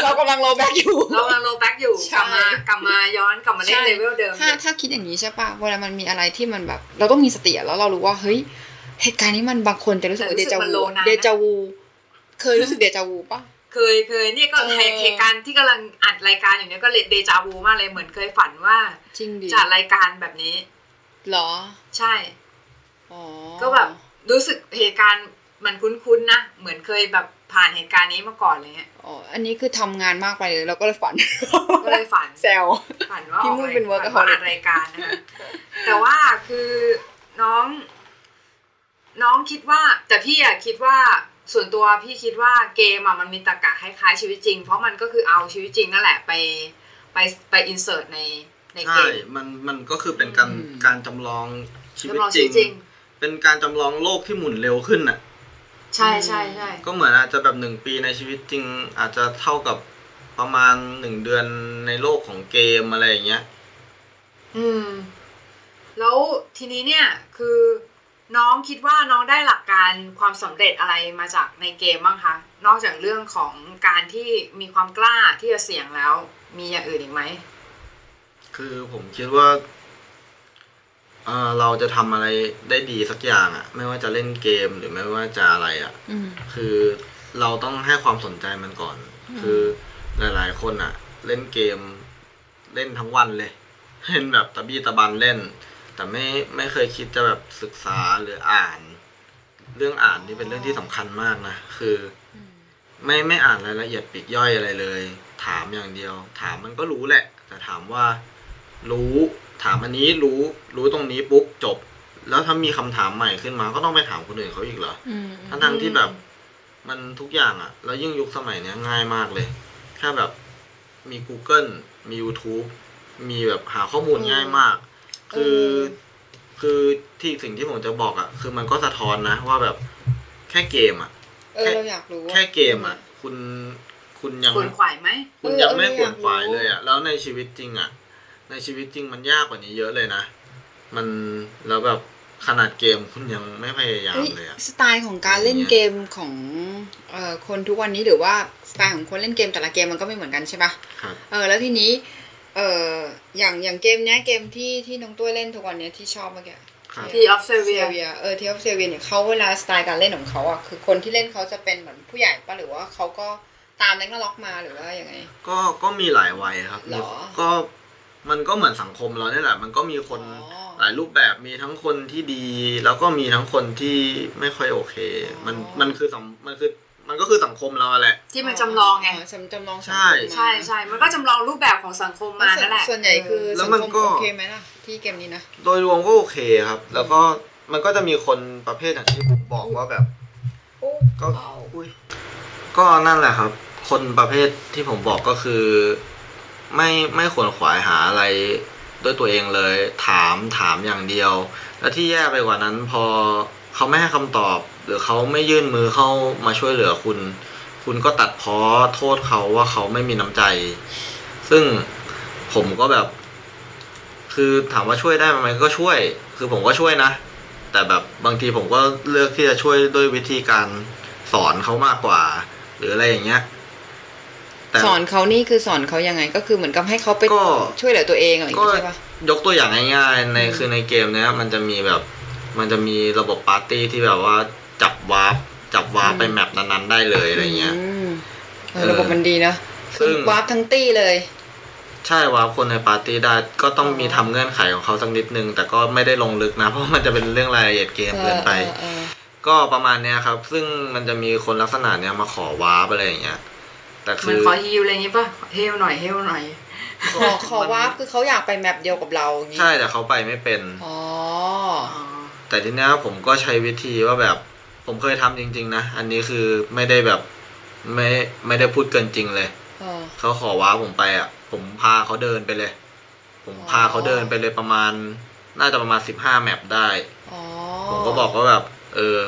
เรากำลังโลแบ็กอยู่เรากำลังโลแบ็กอยู่ใช่กลับมากลับมาย้อนกลับมาเล่นใช่เลเวลเดิมถ้าถ้าคิดอย่างนี้ใช่ปะเวลามันมีอะไรที่มันแบบ เราต้องมีสติอะแล้วเรารู้ว่าเฮ้ยเหตุการณ์นี้มันบางคนจะรู้สึกว่าแต่เดรู้สึกจามันวูโลนานนะเดจาวูเคยรู้สึกเดจาวูปะเคยเคยเนี่ยก็เออเหตุการณ์ที่กำลังอัดรายการอยู่เนี่ยก็เลยเดจาวูมากเลยเหมือนเคยฝันว่าจริงดิจัดรายการแบบนี้เหรอ ใช่อ๋อก็แบบรู้สึกเหตุการณ์มันคุ้นๆนะ เหมือนเคยแบบผ่านเหตุการณ์นี้มาก่อนอะไรเงี้ยอ๋ออันนี้คือทำงานมากไปเลยเราก็เลยฝัน ก็เลยฝันแซวฝันว่าพี่ออกมุ่งรายเป็นฝัน workaholic ว่าอัดรายการนะคะแต่ว่าคือน้อง น้องคิดว่า แต่พี่อะคิดว่าส่วนตัวพี่คิดว่าเกมอะมันมีตรรกะคล้ายๆชีวิตจริง เพราะมันก็คือเอาชีวิตจริงนั่นแหละไปไปไปอินเสิร์ตใน ในเกใช่ม มันมันก็คือเป็นการอืม การจำลองชีวิตจำลองจชีริวิตจริง ง เป็นการจำลองโลกที่หมุนเร็วขึ้นน่ะ ใช่ใช่ใช่ก็เหมือนอาจจะแบบหนึ่งปีในชีวิตจริง อาจจะเท่ากับประมาณหนึ่งเดือนในโลกของเกมอะไรอย่างเงี้ย อืม แล้วทีนี้เนี่ยคือน้องคิดว่าน้องได้หลักการความสำเร็จอะไรมาจากในเกมบ้างคะนอกจากเรื่องของการที่มีความกล้าที่จะเสี่ยงแล้ว มีอย่างอื่นอีกไหม คือผมคิดว่าเอ่อเราจะทำอะไรได้ดีสักอย่างอะไม่ว่าจะเล่นเกมหรือไม่ว่าจะอะไรอะอืมคือเราต้องให้ความสนใจมันก่อน คือหลาย ๆ คนอะเล่นเกมเล่นทั้งวันเลยเล่นแบบตะบี้ตะบันเล่น แต่ไม่ไม่เคยคิดจะแบบศึกษาหรืออ่าน เรื่องอ่านนี่เป็นเรื่องที่สำคัญมากนะคือไม่ไม่อ่านรายละเอียดปลีกย่อยอะไรเลย ถามอย่างเดียว ถามมันก็รู้แหละ แต่ถามว่า รู้ถามอันนี้รู้รู้ตรงนี้ปุ๊บจบ แล้วถ้ามีคำถามใหม่ขึ้นมาก็ต้องไปถามคนอื่นเขาอีกเหรออืมทั้งทั้งๆที่แบบมันทุกอย่างอะแล้วยิ่งยุคสมัยเนี้ยง่ายมากเลย แค่แบบมี Google มี YouTube มีแบบหาข้อมูลง่ายมาก คือคือที่สิ่งที่ผมจะบอกอะคือมันก็สะท้อนนะว่าแบบแค่เกมอะเออเราอยากรู้ว่าแค่เกมอะคุณคุณยังควรขวายไหมคุณยังไม่เออขวนขวายอยากรู้เลยอะแล้วในชีวิตจริงอะ ในชีวิตจริงมันยากกว่านี้เยอะเลยนะ มันแล้วแบบขนาดเกมคุณยังไม่พยายามเฮ้ยเลยอะสไตล์ของการเล่นเกมของเอ่อคนทุกวันนี้หรือว่าสไตล์ของคนเล่นเกมแต่ละเกมมันก็ไม่เหมือนกันใช่ปะครับเออแล้วทีนี้เอออย่างอย่างเกมเนี้ยเกมที่ที่น้องตัวเล่นทุกวันเนี้ยที่ชอบเมื่อกี้ครับ Tree of Savior เวียเออที่ออฟเซเวียเนี่ยเขาเวลาสไตล์การเล่นของเขาอะคือคนที่เล่นเขาจะเป็นเหมือนผู้ใหญ่ปะหรือว่าเขาก็ตามนั้นก็ล็อกมาหรือว่ายังไง ก็ก็มีหลายวัยครับหรอมีก็ มันก็เหมือนสังคมเราเนี่ยแหละ มันก็มีคนอ๋อหลายรูปแบบมีทั้งคนที่ดี แล้วก็มีทั้งคนที่ไม่ค่อยโอเค มันอ๋อมันคือสังมันคือมันก็คือสังคมเราแหละ ที่มันจำลองไงจำจำลองสังคมใช่ มาใช่ใช่มันก็จำลองรูปแบบของสังคมมานั่นแหละส่วนใหญ่คือแล้สัวงมันคมก็ โอเคไหมล่ะ ที่เกมนี้นะ โดยรวมก็โอเคครับ แล้วก็มันก็จะมีคนประเภทอย่างที่ผมบอกว่าแบบ ก็อุ้ยก็นั่นแหละครับ คนประเภทที่ผมบอกก็คือ ไม่ไม่ควรขวายหาอะไรด้วยตัวเองเลย ถามถามอย่างเดียว แล้วที่แย่ไปกว่านั้นพอเขาไม่ให้คำตอบ หรือเขาไม่ยื่นมือเข้ามาช่วยเหลือคุณ คุณก็ตัดพ้อโทษเขาว่าเขาไม่มีน้ำใจ ซึ่งผมก็แบบ คือถามว่าช่วยได้ไหมก็ช่วย คือผมก็ช่วยนะ แต่แบบบางทีผมก็เลือกที่จะช่วยด้วยวิธีการสอนเขามากกว่า หรืออะไรอย่างเงี้ย สอนเขานี่คือสอนเขายังไงก็คือเหมือนกับให้เขาไปก็ช่วยเหลือตัวเองอะไรอย่างก็งี้ใช่ปะยกตัวอย่างง่ายๆในอืมคือในเกมเนี้ยมันจะมีแบบ มันจะมีระบบปาร์ตี้ที่แบบว่าจับ warp จับ warp ไป map นั้นๆได้เลยอะไรเงี้ยมเออระบบมันดีนะซึ่ง warpทั้งตี้เลย ใช่ warp คนในปาร์ตี้ได้ก็ต้องมีอ๋อทำเงื่อนไขของเขาสักนิดนึง แต่ก็ไม่ได้ลงลึกนะ เพราะมันจะเป็นเรื่องรายละเอียดเกมเกินไปออเออก็ประมาณเนี้ยครับ ซึ่งมันจะมีคนลักษณะเนี้ยมาขอ warp อะไรอย่างเงี้ย แต่มันคือขอ heal อะไรอย่างงี้ป่ะ heal หน่อย heal หน่อยเออขอขอ warp คือเขาอยากไป map เดียวกับเราอย่างงี้ ใช่แต่เขาไปไม่เป็นอ๋อ แต่ทีเนี้ยผมก็ใช้วิธีว่าแบบผมเคยทำจริง ๆ นะ อันนี้คือไม่ได้แบบไม่ไม่ได้พูดเกินจริงเลยเออเขาขอว้าผมไปอะ ผมพาเขาเดินไปเลย ผมอ๋อพาเขาเดินไปเลยประมาณ น่าจะประมาณสิบห้า map ได้ อ๋อผมก็บอกว่าแบบ เออ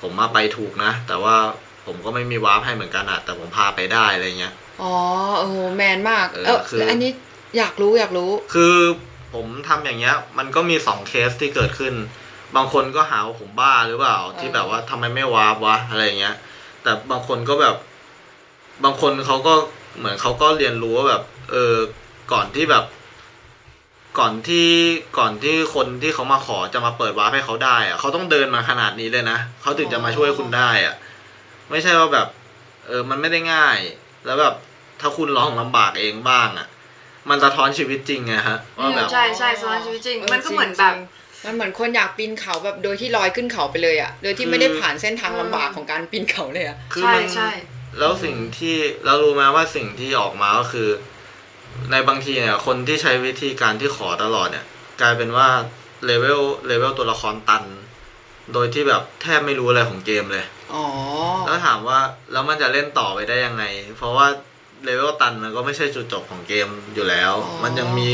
ผมมาไปถูกนะ แต่ว่า ผมก็ไม่มี warp ให้เหมือนกันอะแต่ผมพาไปได้อะไรเงี้ย อ๋อเออแมนมากเออเออคือแล้วอันนี้อยากรู้อยากรู้ คือผมทำอย่างเงี้ย มันก็มีสองเคสที่เกิดขึ้น บางคนก็หาว่าผมบ้าหรือเปล่า ที่แบบว่าทำไมไม่ warp วะอะไรอย่างเงี้ย แต่บางคนก็แบบ บางคนเขาก็เหมือนเขาก็เรียนรู้ว่าแบบ เออก่อนที่แบบ ก่อนที่ก่อนที่คนที่เขามาขอจะมาเปิดวาร์ปให้เขาได้อะเขาต้องเดินมาขนาดนี้เลยนะเขาถึงจะมาช่วยคุณได้อะ ไม่ใช่ว่าแบบ เออมันไม่ได้ง่าย แล้วแบบถ้าคุณลองลำบากเองบ้างอะมันสะท้อนชีวิตจริงไงฮะว่าแบบใช่ใช่สอนชีวิตจริง มันก็เหมือนแบบมันเหมือนคนอยากปีนเขาแบบโดยที่ลอยขึ้นเขาไปเลยอะโดยที่ไม่ได้ผ่านเส้นทางลำบากของการปีนเขาเลยอะคือใช่มันใช่แล้วสิ่งที่เรารู้ไหมว่าสิ่งที่ออกมาก็คือ ในบางทีเนี่ย คนที่ใช้วิธีการที่ขอตลอดเนี่ย กลายเป็นว่าเลเวลเลเวลตัวละครตัน โดยที่แบบแทบไม่รู้อะไรของเกมเลย อ๋อ แล้วถามว่าแล้วมันจะเล่นต่อไปได้ยังไง เพราะว่าเลเวลตันมันก็ไม่ใช่จุดจบของเกมอยู่แล้ว อ๋อ มันยังมี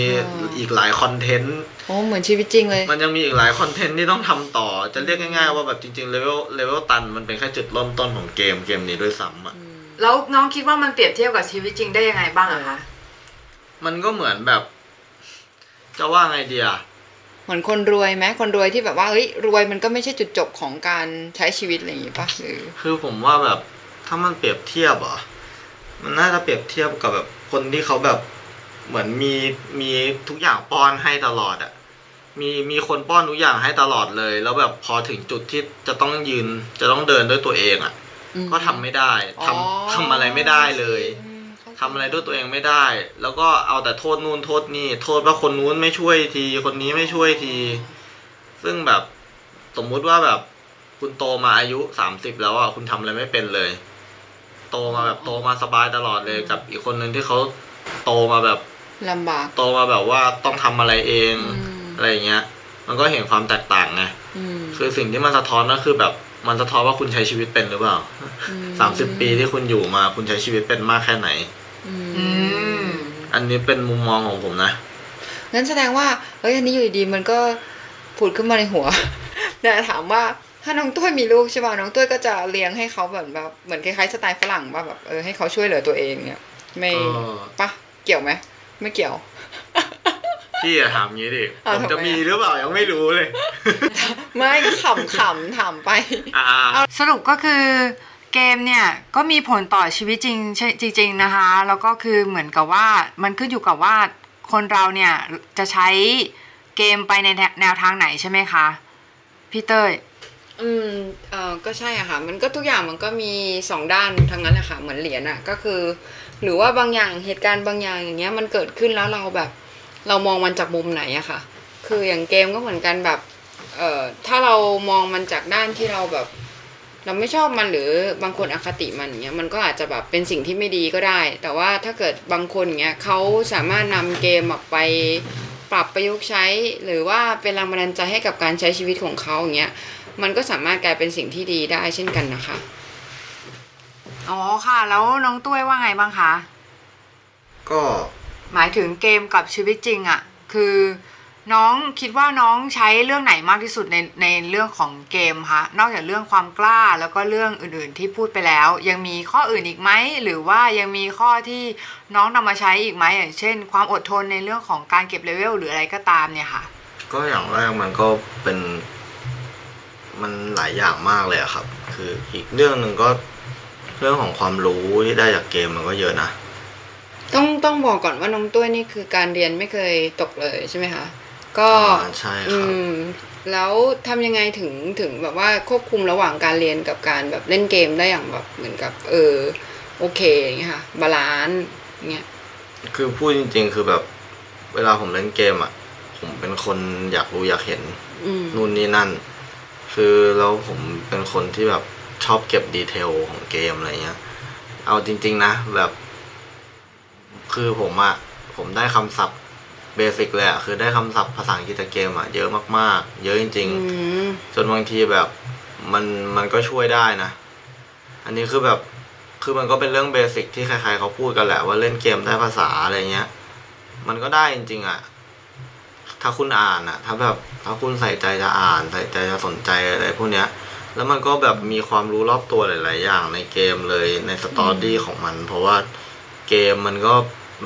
อีกหลาย content โอ้เหมือนชีวิตจริงเลย มันยังมีอีกหลาย content ที่ต้องทำต่อ จะเรียกง่ายๆว่าแบบจริงๆเลเวลเลเวลตันมันเป็นแค่จุดเริ่มต้นของเกมเกมนี้ด้วยซ้ำอะ แล้วน้องคิดว่ามันเปรียบเทียบกับชีวิตจริงได้ยังไงบ้างอะคะ มันก็เหมือนแบบ จะว่าไงเดียเห มือนคนรวยไหมคนรวยที่แบบว่าเฮ้ยรวยมันก็ไม่ใช่จุดจบของการใช้ชีวิตอะไรอย่างงี้ปะหรือคือผมว่าแบบถ้ามันเปรียบเทียบอะมันน่าจะเปรียบเทียบกับแบบคนที่เขาแบบเหมือนมีมีทุกอย่างป้อนให้ตลอดอะมีมีคนป้อนทุกอย่างให้ตลอดเลย แล้วแบบพอถึงจุดที่จะต้องยืนจะต้องเดินด้วยตัวเองอะก็ทำไม่ได้ทำอ๋อทำอะไรไม่ได้เลย อืมเข้าใจทำอะไรด้วยตัวเองไม่ได้ แล้วก็เอาแต่โทษนู่นโทษนี่ โทษว่าคนนู้นไม่ช่วยที คนนี้ไม่ช่วยที ซึ่งแบบสมมุติว่าแบบคุณโตมาอายุสามสิบแล้วอะคุณทำอะไรไม่เป็นเลย โตมาแบบโตมาสบายตลอดเลยกับอีกคนหนึ่งที่เขาโตมาแบบลำบากโตมาแบบว่าต้องทำอะไรเองอืมอะไรอย่างเงี้ย มันก็เห็นความแตกต่างไงอืมคือสิ่งที่มันสะท้อนก็คือแบบมันสะท้อนว่าคุณใช้ชีวิตเป็นหรือเปล่ามสามสิบปีที่คุณอยู่มาคุณใช้ชีวิตเป็นมากแค่ไหน อืมอืมอันนี้เป็นมุมมองของผมนะงั้นแสดงว่าเฮ้ยอันนี้อยู่ดีๆมันก็ผุดขึ้นมาในหัว แต่ถามว่าถ้าน้องตุ้ยมีลูกใช่ป่ะน้องตุ้ยก็จะเลี้ยงให้เขาแบบแบบเหมือนคล้ายๆสไตล์ฝรั่งว่าแบบเออให้เขาช่วยเหลือตัวเองเนี่ยไม่ก็ปะเกี่ยวไหมไม่เกี่ยวพี่อะถามงี้ดิอ้าวผมจะทำไมอะมีหรือเปล่ายังไม่รู้เลย ไม่ขำขำถามไปอ่าสรุปก็คือ เกมเนี่ยก็มีผลต่อชีวิตจริงจริง ๆนะคะ แล้วก็คือเหมือนกับว่ามันขึ้นอยู่กับว่าคนเราเนี่ยจะใช้เกมไปในแนวทางไหนใช่ไหมคะพี่เต้ยอืมเออก็ใช่อะค่ะ มันก็ทุกอย่างมันก็มีสองด้านทั้งนั้นแหละค่ะ เหมือนเหรียญอะก็คือ หรือว่าบางอย่างเหตุการณ์บางอย่างอย่างเงี้ยมันเกิดขึ้นแล้วเราแบบ เรามองมันจากมุมไหนอะค่ะ คืออย่างเกมก็เหมือนกันแบบ เอ่อถ้าเรามองมันจากด้านที่เราแบบ เราไม่ชอบมันหรือบางคนอคติมันอย่างเงี้ยมันก็อาจจะแบบเป็นสิ่งที่ไม่ดีก็ได้ แต่ว่าถ้าเกิดบางคนอย่างเงี้ยเขาสามารถนำเกมออกไปปรับประยุกต์ใช้ หรือว่าเป็นแรงบันดาลใจให้กับการใช้ชีวิตของเขาอย่างเงี้ยมันก็สามารถกลายเป็นสิ่งที่ดีได้เช่นกันนะคะ อ๋อค่ะ แล้วน้องตุ้ยว่าไงบ้างคะก็หมายถึงเกมกับชีวิตจริงอะ่ะ คือ น้องคิดว่าน้องใช้เรื่องไหนมากที่สุดในในเรื่องของเกมคะนอกจากเรื่องความกล้าแล้วก็เรื่องอื่นๆที่พูดไปแล้ว ยังมีข้ออื่นอีกไหมหรือว่ายังมีข้อที่น้องนำมาใช้อีกไหมอย่างเช่น ความอดทนในเรื่องของการเก็บเลเวลหรืออะไรก็ตามเนี่ยค่ะ ก็อย่างแรกมันก็เป็น มันหลายอย่างมากเลยอะครับ คืออีกเรื่องหนึ่งก็เรื่องของความรู้ที่ได้จากเกมมันก็เยอะนะต้องต้องบอกก่อนว่าน้องตุ้ยนี่คือการเรียนไม่เคยตกเลยใช่ไหมคะ ก็อ่าใช่ครับอืมแล้วทำยังไงถึงถึงแบบว่าควบคุมระหว่างการเรียนกับการแบบเล่นเกมได้อย่างแบบเหมือนกับเออโอเคอย่างเงี้ยค่ะ balance เงี้ยคือพูดจริง ๆ คือแบบเวลาผมเล่นเกมอะ ผมเป็นคนอยากรู้อยากเห็นอืมนู่นนี่นั่น คือแล้วผมเป็นคนที่แบบชอบเก็บดีเทลของเกมอะไรเงี้ย เอาจริง ๆ นะแบบ คือผมอะผมได้คำศัพท์ เบสิกเลยอะคือได้คำศัพท์ภาษาอังกฤษจากเกมอะเยอะมากๆ เยอะจริงๆอืมจนบางทีแบบมันมันก็ช่วยได้นะ อันนี้คือแบบคือมันก็เป็นเรื่องเบสิกที่ใครๆเขาพูดกันแหละว่าเล่นเกมได้ภาษาอะไรเงี้ย มันก็ได้จริงๆอะ่ะถ้าคุณอ่านอะ่ะถ้าแบบถ้าคุณใส่ใจจะอ่านใส่ใจจะสนใจอะไรพวกเนี้ย แล้วมันก็แบบมีความรู้รอบตัวหลาย ๆ อย่างในเกมเลยในสตอรี่ของมัน เพราะว่าเกมมันก็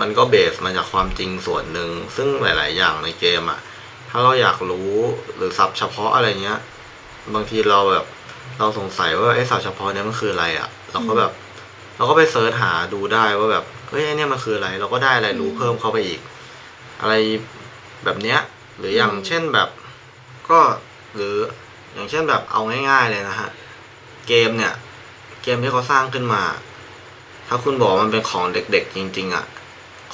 มันก็เบสมาจากความจริงส่วนหนึ่ง ซึ่งหลาย ๆ อย่างในเกมอะถ้าเราอยากรู้หรือศัพท์เฉพาะอะไรเงี้ย บางทีเราแบบเราสงสัยว่าไอ้ศัพท์เฉพาะเนี้ยมันคืออะไรอะ่ะเราก็แบบ เราก็ไปเสิร์ชหาดูได้ว่าแบบเฮ้ยไอ้เนี่ยมันคืออะไร เราก็ได้อะไรรู้เพิ่มเข้าไปอีก อะไรแบบเนี้ย หรืออย่างเช่นแบบก็หรืออย่างเช่นแบบเอาง่าย ๆ เลยนะฮะ เกมเนี่ย เกมที่เขาสร้างขึ้นมา ถ้าคุณบอกมันเป็นของเด็กๆจริง ๆอะ่ะ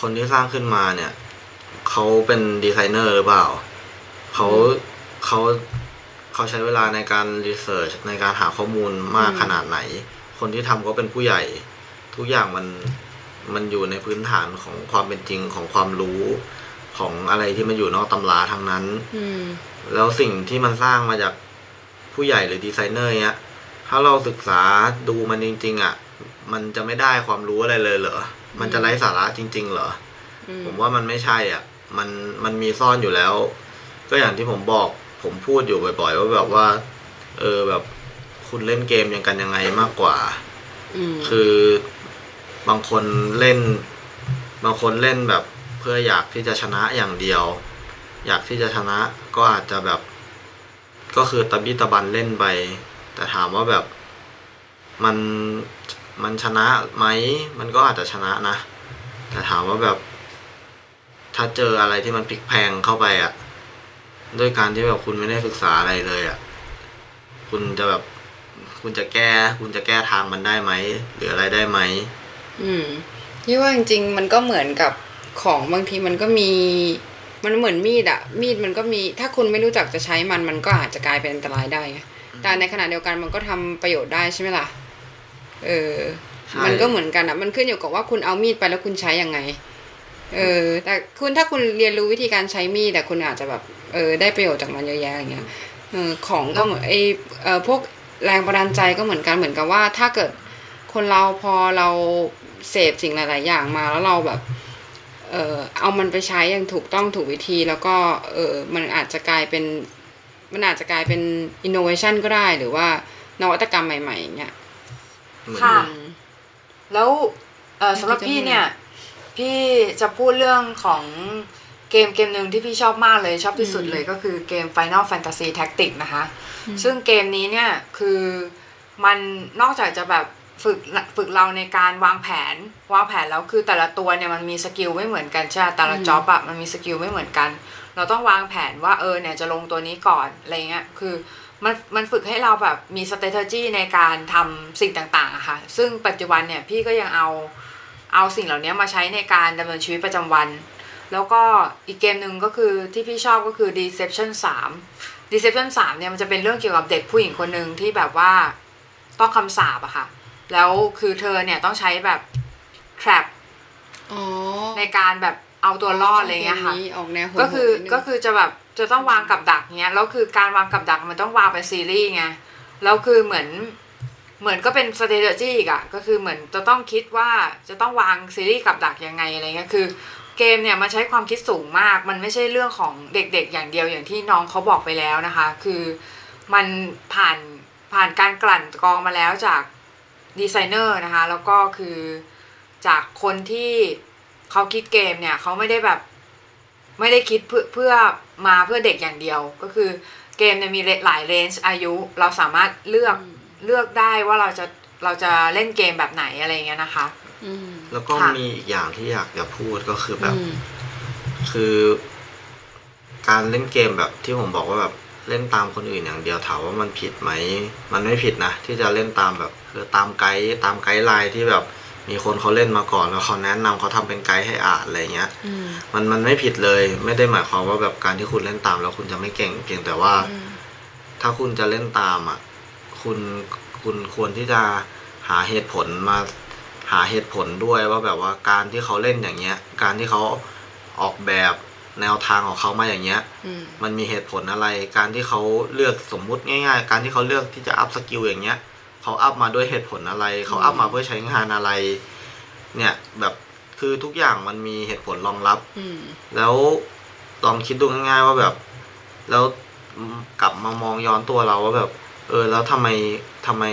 คนที่สร้างขึ้นมาเนี่ย เขาเป็นดีไซเนอร์หรือเปล่า เขาเขาเขาใช้เวลาในการรีเสิร์ชในการหาข้อมูลมากขนาดไหน คนที่ทำก็เป็นผู้ใหญ่ ทุกอย่างมันมันอยู่ในพื้นฐานของความเป็นจริงของความรู้ของอะไรที่มันอยู่นอกตำราทั้งนั้นอืมแล้วสิ่งที่มันสร้างมาจากผู้ใหญ่หรือดีไซเนอร์เนี้ย ถ้าเราศึกษาดูมันจริง ๆ อะ มันจะไม่ได้ความรู้อะไรเลยเหรอ มันจะไร้สาระจริง ๆ เหรออืมผมว่ามันไม่ใช่อะ มันมันมีซ่อนอยู่แล้ว ก็อย่างที่ผมบอก ผมพูดอยู่บ่อย ๆ ว่าแบบว่า เออแบบคุณเล่นเกมยังกันยังไงมากกว่าอืมคือบางคนเล่น บางคนเล่นแบบเพื่ออยากที่จะชนะอย่างเดียว อยากที่จะชนะก็อาจจะแบบ ก็คือตะบี้ตะบันเล่นไป แต่ถามว่าแบบมัน มันชนะไหมมันก็อาจจะชนะนะ แต่ถามว่าแบบ ถ้าเจออะไรที่มันพลิกแพลงเข้าไปอะ่ะด้วยการที่แบบคุณไม่ได้ศึกษาอะไรเลยอะ่ะคุณจะแบบ คุณจะแก้ คุณจะแก้ทางมันได้ไหมหรืออะไรได้ไหมอืมพี่ว่าจริงๆมันก็เหมือนกับของบางทีมันก็มีมันเหมือนมีดอะมีดมันก็มี ถ้าคุณไม่รู้จักจะใช้มันมันก็อาจจะกลายเป็นอันตรายได้ไงแต่ในขณะเดียวกันมันก็ทำประโยชน์ได้ใช่ไหมล่ะ เออใช่มันก็เหมือนกันอะมันขึ้นอยู่กับว่าคุณเอามีดไปแล้วคุณใช้ยังไง เออ แต่คุณถ้าคุณเรียนรู้วิธีการใช้มีดแต่คุณอาจจะแบบ เออ ได้ประโยชน์จากมันเยอะแยะอย่างเงี้ยเออของก็เหมือนไอเออพวกแรงบันดาลใจก็เหมือนกันเหมือนกับว่า ถ้าเกิดคนเราพอเราเสพสิ่งหลาย ๆ อย่างมาแล้วเราแบบ เออเอามันไปใช้อย่างถูกต้องถูกวิธีแล้วก็ เออมันอาจจะกลายเป็น มันอาจจะกลายเป็นอินโนเวชันก็ได้หรือว่านวัตกรรมใหม่ๆอย่างเงี้ย เหมือนค่ะอืมแล้วเอ่อสำหรับพี่พี่จะเนี่ย พี่จะพูดเรื่องของเกมเกมหนึ่งที่พี่ชอบมากเลยชอบที่สุดเลยก็คือเกม Final Fantasy Tactics นะคะ ซึ่งเกมนี้เนี่ยคือมันนอกจากจะแบบฝึกฝึกเราในการวางแผนวางแผนแล้วคือแต่ละตัวเนี่ยมันมี skill ไม่เหมือนกันใช่ไหมแต่ละอืม job อะมันมี skill ไม่เหมือนกัน เราต้องวางแผนว่าเออเนี่ยจะลงตัวนี้ก่อนอะไรเงี้ยคือ มันมันฝึกให้เราแบบมี strategy ในการทำสิ่งต่างๆอะค่ะ ซึ่งปัจจุบันเนี่ยพี่ก็ยังเอาเอาสิ่งเหล่านี้มาใช้ในการดำเนินชีวิตประจำวัน แล้วก็อีกเกมหนึ่งก็คือที่พี่ชอบก็คือ Deception 3 Deception 3เนี่ยมันจะเป็นเรื่องเกี่ยวกับเด็กผู้หญิงคนหนึ่งที่แบบว่าต้องคำสาปอะค่ะ แล้วคือเธอเนี่ยต้องใช้แบบ trap อ๋อในการแบบเอาตัวรอดอะไรเงี้ยค่ะกมนี้ออกแนวโหดๆก็คือนิดนึงก็คือจะแบบ จะต้องวางกับดักเนี้ยแล้วคือการวางกับดักมันต้องวางเป็นซีรีส์ไงแล้วคือเหมือนเหมือนก็เป็น strategy อีกอะก็คือเหมือนจะต้องคิดว่าจะต้องวางซีรีส์กับดักยังไงอะไรเงี้ยคือเกมเนี่ยมันใช้ความคิดสูงมาก มันไม่ใช่เรื่องของเด็กๆ อย่างเดียวอย่างที่น้องเขาบอกไปแล้วนะคะ คือมันผ่านผ่านการกลั่นกรองมาแล้วจากดีไซเนอร์นะคะ แล้วก็คือจากคนที่เขาคิดเกมเนี่ยเขาไม่ได้แบบไม่ได้คิดเพื่อเพื่อ มาเพื่อเด็กอย่างเดียว ก็คือเกมเนี่ยมีหลาย range อายุ เราสามารถเลือกเลือกได้ว่าเราจะเราจะเล่นเกมแบบไหนอะไรเงี้ยนะคะอืมแล้วก็ค่ะมีอีกอย่างที่อยากจะพูดก็คือแบบอืมคือ การเล่นเกมแบบที่ผมบอกว่าแบบเล่นตามคนอื่นอย่างเดียวถามว่ามันผิดไหม มันไม่ผิดนะ ที่จะเล่นตามแบบคือตามไกด์ตามไกด์ไลน์ที่แบบ มีคนเขาเล่นมาก่อนแล้วเขาแนะนำเขาทำเป็นไกด์ให้อ่านอะไรเงี้ยอืมมันมันไม่ผิดเลย ไม่ได้หมายความว่าแบบการที่คุณเล่นตาม แล้วคุณจะไม่เก่ง เพียงแต่ว่าอืมถ้าคุณจะเล่นตามอะคุณคุณควรที่จะหาเหตุผลมาหาเหตุผลด้วยว่าแบบว่าการที่เขาเล่นอย่างเงี้ย การที่เขาออกแบบแนวทางของเขามาอย่างเงี้ยอืมมันมีเหตุผลอะไร การที่เขาเลือกสมมุติง่าย ๆ การที่เขาเลือกที่จะ up skill อย่างเงี้ย เขา up มาด้วยเหตุผลอะไร เขา up มาเพื่อใช้งานอะไร เนี่ยแบบคือทุกอย่างมันมีเหตุผลรองรับอืมแล้วลองคิดดูง่ายๆว่าแบบ แล้วกลับมามองย้อนตัวเราว่าแบบ เออ แล้วทำไมทำไม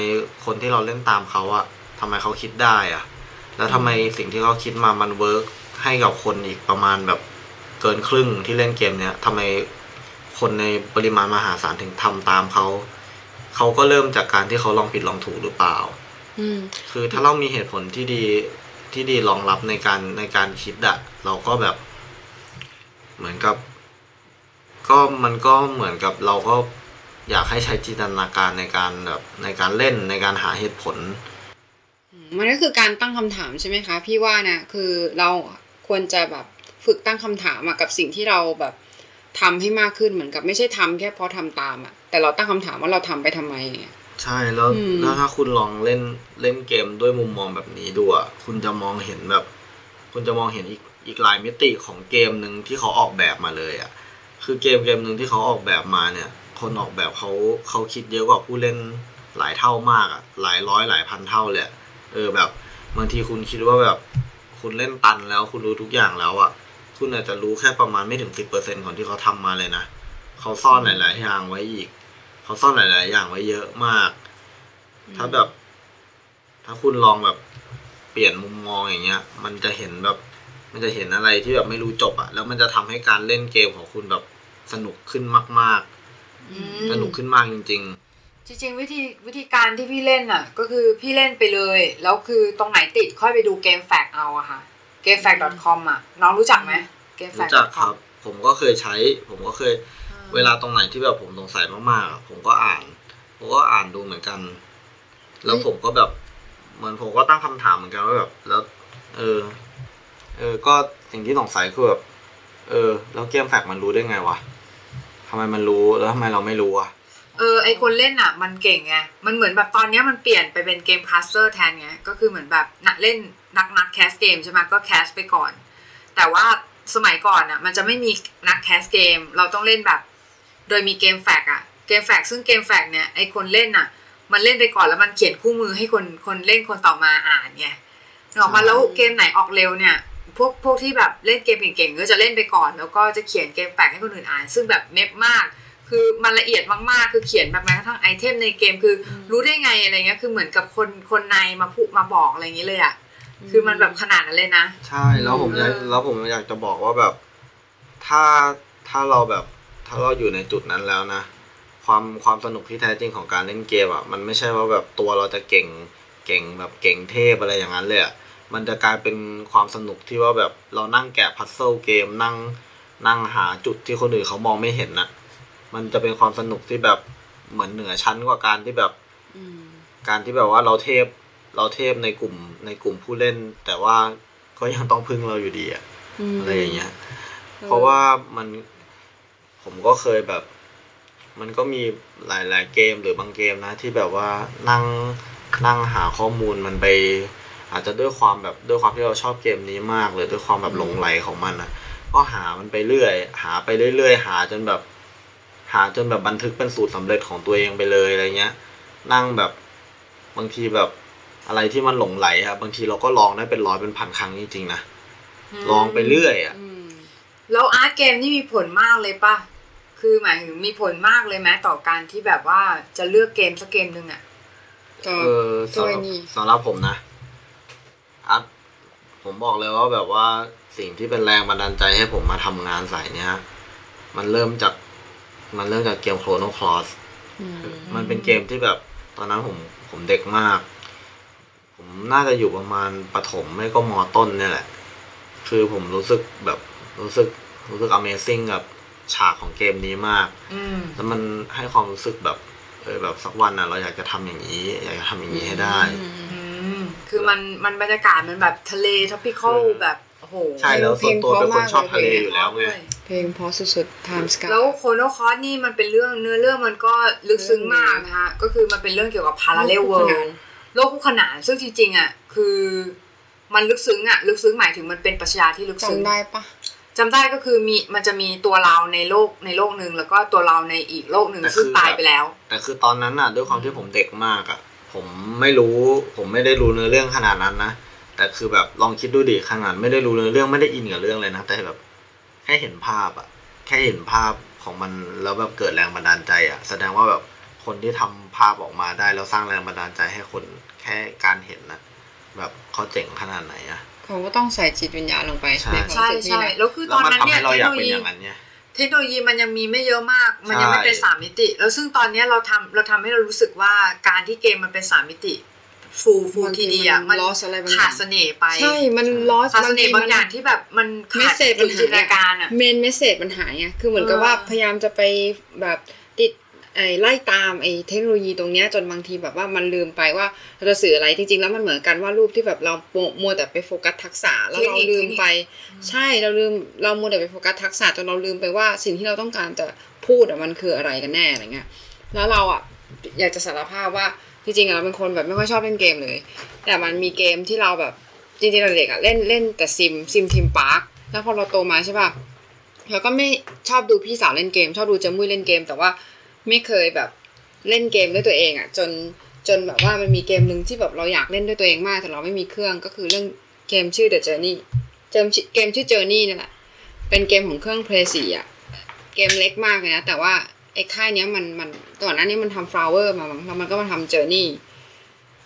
คนที่เราเล่นตามเขาอะทำไมเขาคิดได้อะแล้วทำไมสิ่งที่เขาคิดมามัน workให้กับคนอีกประมาณแบบเกินครึ่งที่เล่นเกมเนี้ยทำไมคนในปริมาณมหาศาลถึงทำตามเขา เขาก็เริ่มจากการที่เขาลองผิดลองถูกหรือเปล่าอืมคือถ้าเรามีเหตุผลที่ดีที่ดีรองรับในการในการคิดอะเราก็แบบ เหมือนกับ ก็มันก็เหมือนกับเราก็อยากให้ใช้จินตนาการในการแบบในการเล่นในการหาเหตุผล มันก็คือการตั้งคำถามใช่ไหมคะ พี่ว่านะคือเราควรจะแบบฝึกตั้งคำถามอะกับสิ่งที่เราแบบ ทำให้มากขึ้นเหมือนกับไม่ใช่ทำแค่เพราะทำตามอะแต่เราตั้งคำถามว่าเราทำไปทำไมอะใช่แล้วอืมแล้วถ้าคุณลองเล่นเล่นเกมด้วยมุมมองแบบนี้ดูอะคุณจะมองเห็นแบบ คุณจะมองเห็นอีกอีกหลายมิติของเกมหนึ่งที่เขาออกแบบมาเลยอะคือเกมเกมหนึ่งที่เขาออกแบบมาเนี่ย คนออกแบบเขาเขาคิดเยอะกว่าผู้เล่นหลายเท่ามากอะหลายร้อยหลายพันเท่าเลยอะเออแบบบางทีคุณคิดว่าแบบ คุณเล่นตันแล้วคุณรู้ทุกอย่างแล้วอะ คุณอาจจะรู้แค่ประมาณไม่ถึงสิบเปอร์เซ็นของที่เขาทำมาเลยนะเขาซ่อนหลาย ๆ อย่างไว้อีก เขาซ่อนหลาย ๆ อย่างไว้เยอะมาก ถ้าแบบ ถ้าคุณลองแบบเปลี่ยนมุมมองอย่างเงี้ย มันจะเห็นแบบ มันจะเห็นอะไรที่แบบไม่รู้จบอะแล้วมันจะทำให้การเล่นเกมของคุณแบบสนุกขึ้นมากอืมๆสนุกขึ้นมากจริงจริงๆวิธีวิธีการที่พี่เล่นอะ ก็คือพี่เล่นไปเลย แล้วคือตรงไหนติดค่อยไปดูเกมแฟกเอาอะค่ะ gamefact.com อะ น้องรู้จักไหมๆ gamefact.com รู้จักครับ ผมก็เคยใช้ ผมก็เคย เวลาตรงไหนที่แบบผมสงสัยมากๆอะผมก็อ่าน ผมก็อ่านดูเหมือนกัน แล้วผมก็แบบ เหมือนผมก็ตั้งคำถามเหมือนกันว่าแบบ แล้ว เออ เออ ก็สิ่งที่สงสัยคือแบบ เออ แล้ว GameFAQ มันรู้ได้ไงวะทำไมมันรู้ แล้วทำไมเราไม่รู้อะ เออไอคนเล่นอะ มันเก่งไงมันเหมือนแบบตอนเนี้ยมันเปลี่ยนไปเป็น game caster แทนไงก็คือเหมือนแบบนักเล่นนักนัก cast เกมใช่ไหมก็ cast ไปก่อน แต่ว่าสมัยก่อนอะ มันจะไม่มีนัก cast เกม เราต้องเล่นแบบ โดยมี GameFAQ อะ GameFAQ ซึ่ง GameFAQ เนี่ยไอคนเล่นอะ มันเล่นไปก่อนแล้วมันเขียนคู่มือให้คนคนเล่นคนต่อมาอ่านไงออกมาแล้วเกมไหนออกเร็วเนี่ยพวกพวกที่แบบเล่นเกมเก่งๆก็จะเล่นไปก่อน แล้วก็จะเขียนเกมแฟกให้คนอื่นอ่าน ซึ่งแบบเน็บมาก คือมันละเอียดมากๆ คือเขียนแบบแม้กระทั่งไอเทมในเกมคือ รู้ได้ไงอะไรเงี้ยคือเหมือนกับคนคนในมาพูดมาบอกอะไรอย่างนี้เลยอะคือมันแบบขนาดนั้นเลยนะ ใช่แล้วผมอยากเออแล้วผมอยากจะบอกว่าแบบ ถ้าถ้าเราแบบถ้าเราอยู่ในจุดนั้นแล้วนะความความสนุกที่แท้จริงของการเล่นเกมอะมันไม่ใช่ว่าแบบตัวเราจะเก่งเก่งแบบเก่งเทพอะไรอย่างนั้นเลยอะมันจะกลายเป็นความสนุกที่ว่าแบบเรานั่งแกะพัซเซิลเกมนั่งนั่งหาจุดที่คนอื่นเขามองไม่เห็นนะ มันจะเป็นความสนุกที่แบบเหมือนเหนือชั้นกว่าการที่แบบอืมการที่แบบว่าเราเทพเราเทพในกลุ่มในกลุ่มผู้เล่น แต่ว่าก็ยังต้องพึ่งเราอยู่ดีอะอะไรอย่างเงี้ย เพราะว่ามันผมก็เคยแบบ มันก็มีหลาย ๆ เกมหรือบางเกมนะ ที่แบบว่านั่งนั่งหาข้อมูลมันไป อาจจะด้วยความแบบด้วยความที่เราชอบเกมนี้มากหรือด้วยความแบบหลงไหลของมันนะก็หามันไปเรื่อย หาไปเรื่อยๆ หาจนแบบ หาจนแบบบันทึกเป็นสูตรสำเร็จของตัวเองไปเลยอะไรเงี้ย นั่งแบบบางทีแบบอะไรที่มันหลงไหลอะบางทีเราก็ลองได้เป็นร้อยเป็นพันครั้งจริงๆนะลองไปเรื่อยอะอืมแล้วอาร์ตเกมนี่มีผลมากเลยป่ะคือหมายถึงมีผลมากเลยไหมต่อการที่แบบว่าจะเลือกเกมสักเกมหนึ่งอะก็เออตัวสำหรับนี้สำหรับผมนะอัดผมบอกเลยว่าแบบว่าสิ่งที่เป็นแรงบันดาลใจให้ผมมาทำงานสายเนี้ย มันเริ่มจาก มันเริ่มจากเกมโครโนคลอสอืมมันเป็นเกมที่แบบตอนนั้นผมผมเด็กมาก ผมน่าจะอยู่ประมาณประถมไม่ก็มอต้นเนี่ยแหละ คือผมรู้สึกแบบรู้สึกรู้สึก Amazing กับฉากของเกมนี้มากอืมแล้วมันให้ความรู้สึกแบบเออแบบสักวันน่ะเราอยากจะทำอย่างนี้ อยากจะทำอย่างนี้ให้ได้อืมอืมคือมันมันบรรยากาศมันแบบทะเล tropical คือแบบโอ้โห ใช่แล้วส่วนตัวเป็นคนชอบทะเลอยู่แล้วไงเพลงเพราะสุดๆ Time Sky แล้วโคโนคอสนี่มันเป็นเรื่องเนื้อเรื่องมันก็ลึกซึ้งมากนะคะก็คือมันเป็นเรื่องเกี่ยวกับ parallel worldโลกคู่ขนานซึ่งจริงๆอะคือมันลึกซึ้งอะลึกซึ้งหมายถึงมันเป็นปรัชญาที่ลึกซึ้งจำได้ปะจำได้ก็คือมีมันจะมีตัวเราในโลกในโลกหนึ่งแล้วก็ตัวเราในอีกโลกหนึ่งแต่คือซึ่งตายไปแล้ว แต่คือตอนนั้นน่ะด้วยความที่ผมเด็กมากอะผมไม่รู้ผมไม่ได้รู้เนื้อเรื่องขนาดนั้นนะ แต่คือแบบลองคิดดูดิขนาดไม่ได้รู้เนื้อเรื่องไม่ได้อินกับเรื่องเลยนะแต่แบบแค่เห็นภาพอะแค่เห็นภาพของมันแล้วแบบเกิดแรงบันดาลใจอะแสดงว่าแบบคนที่ทำภาพออกมาได้แล้วสร้างแรงบันดาลใจให้คนแค่การเห็นนะแบบเขาเจ๋งขนาดไหนอะเขาก็ต้องใส่จิตวิญญาณลงไปใช่นความใช่รู้สึกนี่ใช่นะแล้วคือแล้ตวอนมันนั้นทำเนี่ยให้เราเทคอยาโนกโลเป็นยีอย่างนั้นเนี่ยเทคโนโลยีมันยังมีไม่เยอะมาก มันยังไม่ใช่เป็นสามมิติ แล้วซึ่งตอนเนี้ยเราทำเราทำให้เรารู้สึกว่าการที่เกมมันเป็นสามมิติ ฟูฟูทีดีอะมันลอสอะไรบางอขาย่าดงเสน่ห์ไป ใช่ มันลอสขาดเสน่ห์บางอย่างที่แบบมันเมขาสดเซจมันหาจินตนาการอะเมนเมสเซจมันหายไงคือเหมือนกับว่าเออพยายามจะไปแบบติดไอ้ไล่ตามไอ้เทคโนโลยีตรงเนี้ยจนบางทีแบบว่ามันลืมไปว่าเราจะสื่ออะไรจริงๆ แล้วมันเหมือนกันว่ารูปที่แบบเรามัวแต่ไปโฟกัสทักษะแล้วเราลืมไป ใช่เราลืมเรามัวแต่ไปโฟกัสทักษะจนเราลืมไปว่าสิ่งที่เราต้องการจะพูดอะมันคืออะไรกันแน่อะไรเงี้ยแล้วเราอะอยากจะสารภาพว่า จริงๆอะเราเป็นคนแบบไม่ค่อยชอบเล่นเกมเลย แต่มันมีเกมที่เราแบบจริงๆเราเด็กอะเล่นเล่นแต่ซิมซิมทีมพาร์คแล้วพอเราโตมาใช่ป่ะเราก็ไม่ชอบดูพี่สาวเล่นเกม ชอบดูเจมุ้ยเล่นเกม แต่ว่าไม่เคยแบบเล่นเกมด้วยตัวเองอะจนจนแบบว่ามันมีเกมหนึ่งที่แบบเราอยากเล่นด้วยตัวเองมาก แต่เราไม่มีเครื่องก็คือเรื่องเกมชื่อ The Journey เกมชื่อเกมชื่อ Journey นั่นแหละเป็นเกมของเครื่อง Play 4อะเกมเล็กมากเลยนะแต่ว่า อ้ค่ายเนี้ยมันมันก่อนหน้านี้มันทำ Flower มามั้งแล้วมันก็มาทำ Journey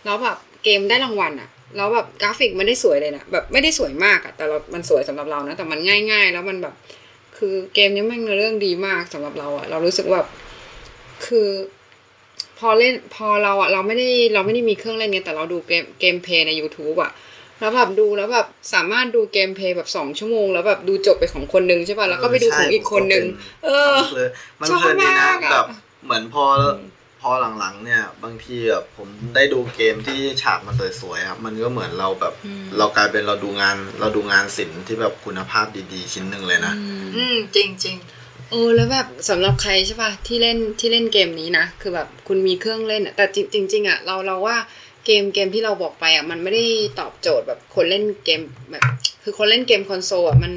แล้วแบบเกมได้รางวัลอะแล้วแบบกราฟิกมันได้สวยเลยนะแบบไม่ได้สวยมากอะแต่เรา มันสวยสำหรับเรานะแต่มันง่าย ๆ แล้วมันแบบ คือเกมนี้แม่งเนื้อเรื่องดีมากสำหรับเราอะเรารู้สึกว่าแบบคือ พอเล่นพอเราอะเราไม่ได้เราไม่ได้มีเครื่องเล่นไงแต่เราดูเกม gameplay ใน YouTube อะ แล้วแบบดูแล้วแบบสามารถดู gameplay แบบสองชั่วโมง แล้วแบบดูจบไปของคนนึงใช่ป่ะแล้วก็ไปดูของอีกคนนึง เออมันชอบเพลินดีนะมากอะแบบเหมือนพอพอหลังๆ เนี่ย บางทีแบบผมได้ดูเกมที่ฉากมันสวยๆครับมันก็เหมือนเราแบบ เรากลายเป็นเราดูงานเราดูงานศิลป์ที่แบบคุณภาพดีๆ ชิ้นหนึ่งเลยนะ อืมจริงจริงเออแล้วแบบสำหรับใครใช่ป่ะที่เล่นที่เล่นเกมนี้นะ คือแบบคุณมีเครื่องเล่นอะแต่จริงจริงๆอะเราเราว่า เกมเกมที่เราบอกไปอะมันไม่ได้ตอบโจทย์แบบคนเล่นเกมแบบคือคนเล่นเกมคอนโซลอะมัน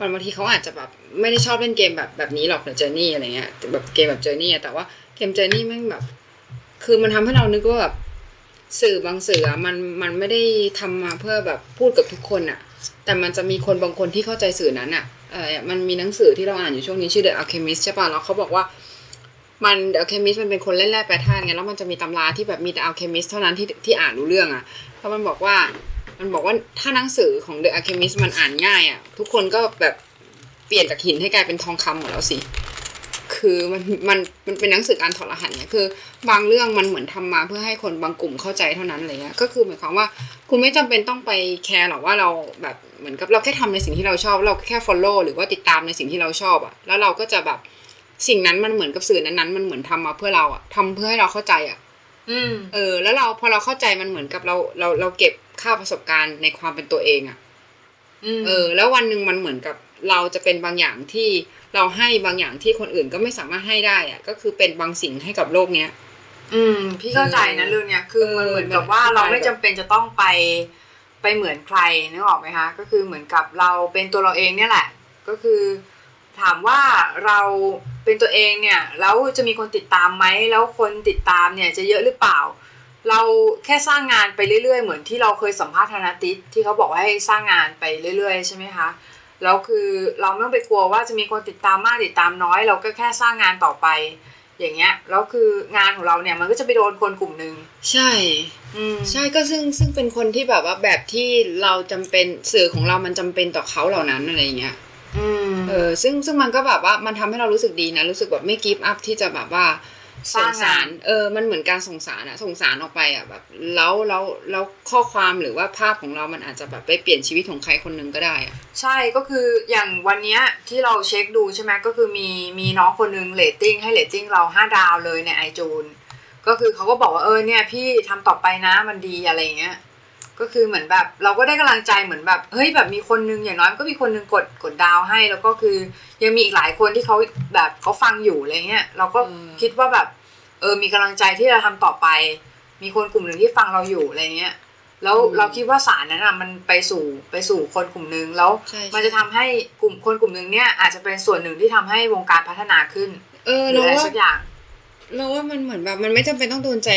มันบางทีเขาอาจจะแบบไม่ได้ชอบเล่นเกมแบบแบบนี้หรอก Journey อะไรเงี้ยแบบเกมแบบ Journey แต่ว่าเกม Journey แม่งแบบ คือมันทำให้เรานึกว่าแบบสื่อบางสื่อมันมันไม่ได้ทำมาเพื่อแบบพูดกับทุกคนอะแต่มันจะมีคนบางคนที่เข้าใจสื่อนั้นอะเออมันมีหนังสือที่เราอ่านอยู่ช่วงนี้ชื่อ The Alchemist ใช่ป่ะแล้วเขาบอกว่า มัน The Alchemist มันเป็นคนเล่นแร่แปรธาตุไงแล้วมันจะมีตำราที่แบบมีแต่ Alchemist เท่านั้นที่ที่อ่านรู้เรื่องอะเพราะมันบอกว่ามันบอกว่าถ้าหนังสือของ The Alchemist มันอ่านง่ายอะทุกคนก็แบบเปลี่ยนจากหินให้กลายเป็นทองคำหมดแล้วสิคือมันมันมันเป็นหนังสือการถอดรหัสเนี่ยคือ บางเรื่องมันเหมือนทำมาเพื่อให้คนบางกลุ่มเข้าใจเท่านั้นอะไรเงี้ยก็คือหมายความว่าคุณไม่จำเป็นต้องไปแคร์หรอกว่าเราแบบเหมือนกับเราแค่ทำในสิ่งที่เราชอบ เราแค่ follow หรือว่าติดตามในสิ่งที่เราชอบอะแล้วเราก็จะแบบ สิ่งนั้นมันเหมือนกับสื่อนั้นๆมันเหมือนทำมาเพื่อเราอะทำเพื่อให้เราเข้าใจอะๆอืมเออ แล้วเราพอเราเข้าใจมันเหมือนกับเราเราเราเก็บค่าประสบการณ์ในความเป็นตัวเองอะอืมเออ แล้ววันหนึ่งมันเหมือนกับเราจะเป็นบางอย่างที่เราให้บางอย่างที่คนอื่นก็ไม่สามารถให้ได้อะก็คือเป็นบางสิ่งให้กับโลกเนี้ยอืม พี่เข้าใจนะเรื่องเนี้ยคือมันเหมือนกับว่าเราไม่จำเป็นจะต้องไปไปเหมือนใครนึกออกไหมคะก็คือเหมือนกับเราเป็นตัวเราเองเนี่ยแหละ ก็คือ ถามว่าเราเป็นตัวเองเนี่ยแล้วจะมีคนติดตามไหมแล้วคนติดตามเนี่ยจะเยอะหรือเปล่า เราแค่สร้างงานไปเรื่อยๆ เหมือนที่เราเคยสัมภาษณ์ธนาติสที่เขาบอกว่าให้สร้างงานไปเรื่อยๆ ใช่ไหมคะแล้วคือเราไม่ต้องไปกลัวว่าจะมีคนติดตามมากติดตามน้อย เราก็แค่สร้างงานต่อไป อย่างเงี้ยแล้วคืองานของเราเนี่ยมันก็จะไปโดนคนกลุ่มหนึ่งใช่อืมใช่ก็ซึ่งซึ่งเป็นคนที่แบบว่าแบบที่เราจำเป็นสื่อของเรามันจำเป็นต่อเขาเหล่านั้นอะไรเงี้ย อืม เออซึ่งซึ่งมันก็แบบว่ามันทำให้เรารู้สึกดีนะ รู้สึกแบบไม่กิฟต์อัพที่จะแบบว่าสร้างสรรค์งานเออมันเหมือนการส่งสารอะส่งสารออกไปอะแบบแล้วแล้วแล้วข้อความหรือว่าภาพของเรามันอาจจะแบบไปเปลี่ยนชีวิตของใครคนหนึ่งก็ได้อะใช่ก็คืออย่างวันเนี้ยที่เราเช็คดูใช่ไหมก็คือมีมีน้องคนนึงเรตติ้งให้เรตติ้งเราห้าดาวเลยใน iTunes ก็คือเขาก็บอกว่าเออเนี่ยพี่ทำต่อไปนะมันดีอะไรอย่างเงี้ย ก็คือเหมือนแบบเราก็ได้กำลังใจเหมือนแบบเฮ้ยแบบมีคนนึงอย่างน้อยมันก็มีคนนึงกดกดดาวให้ แล้วก็คือยังมีอีกหลายคนที่เขาแบบเขาฟังอยู่อะไรเงี้ยเราก็คิดว่าแบบเออมีกำลังใจที่จะทำต่อไป มีคนกลุ่มหนึ่งที่ฟังเราอยู่อะไรเงี้ยแล้วเราคิดว่าสารนั้นอะมันไปสู่ไปสู่คนกลุ่มหนึ่งแล้วใช่มันจะทำให้กลุ่มคนกลุ่มหนึ่งเนี่ยอาจจะเป็นส่วนหนึ่งที่ทำให้วงการพัฒนาขึ้น เออหรือเราอะไรว่าสักอย่างเราว่ามันเหมือนแบบมันไม่จำเป็นต้องโดนใจ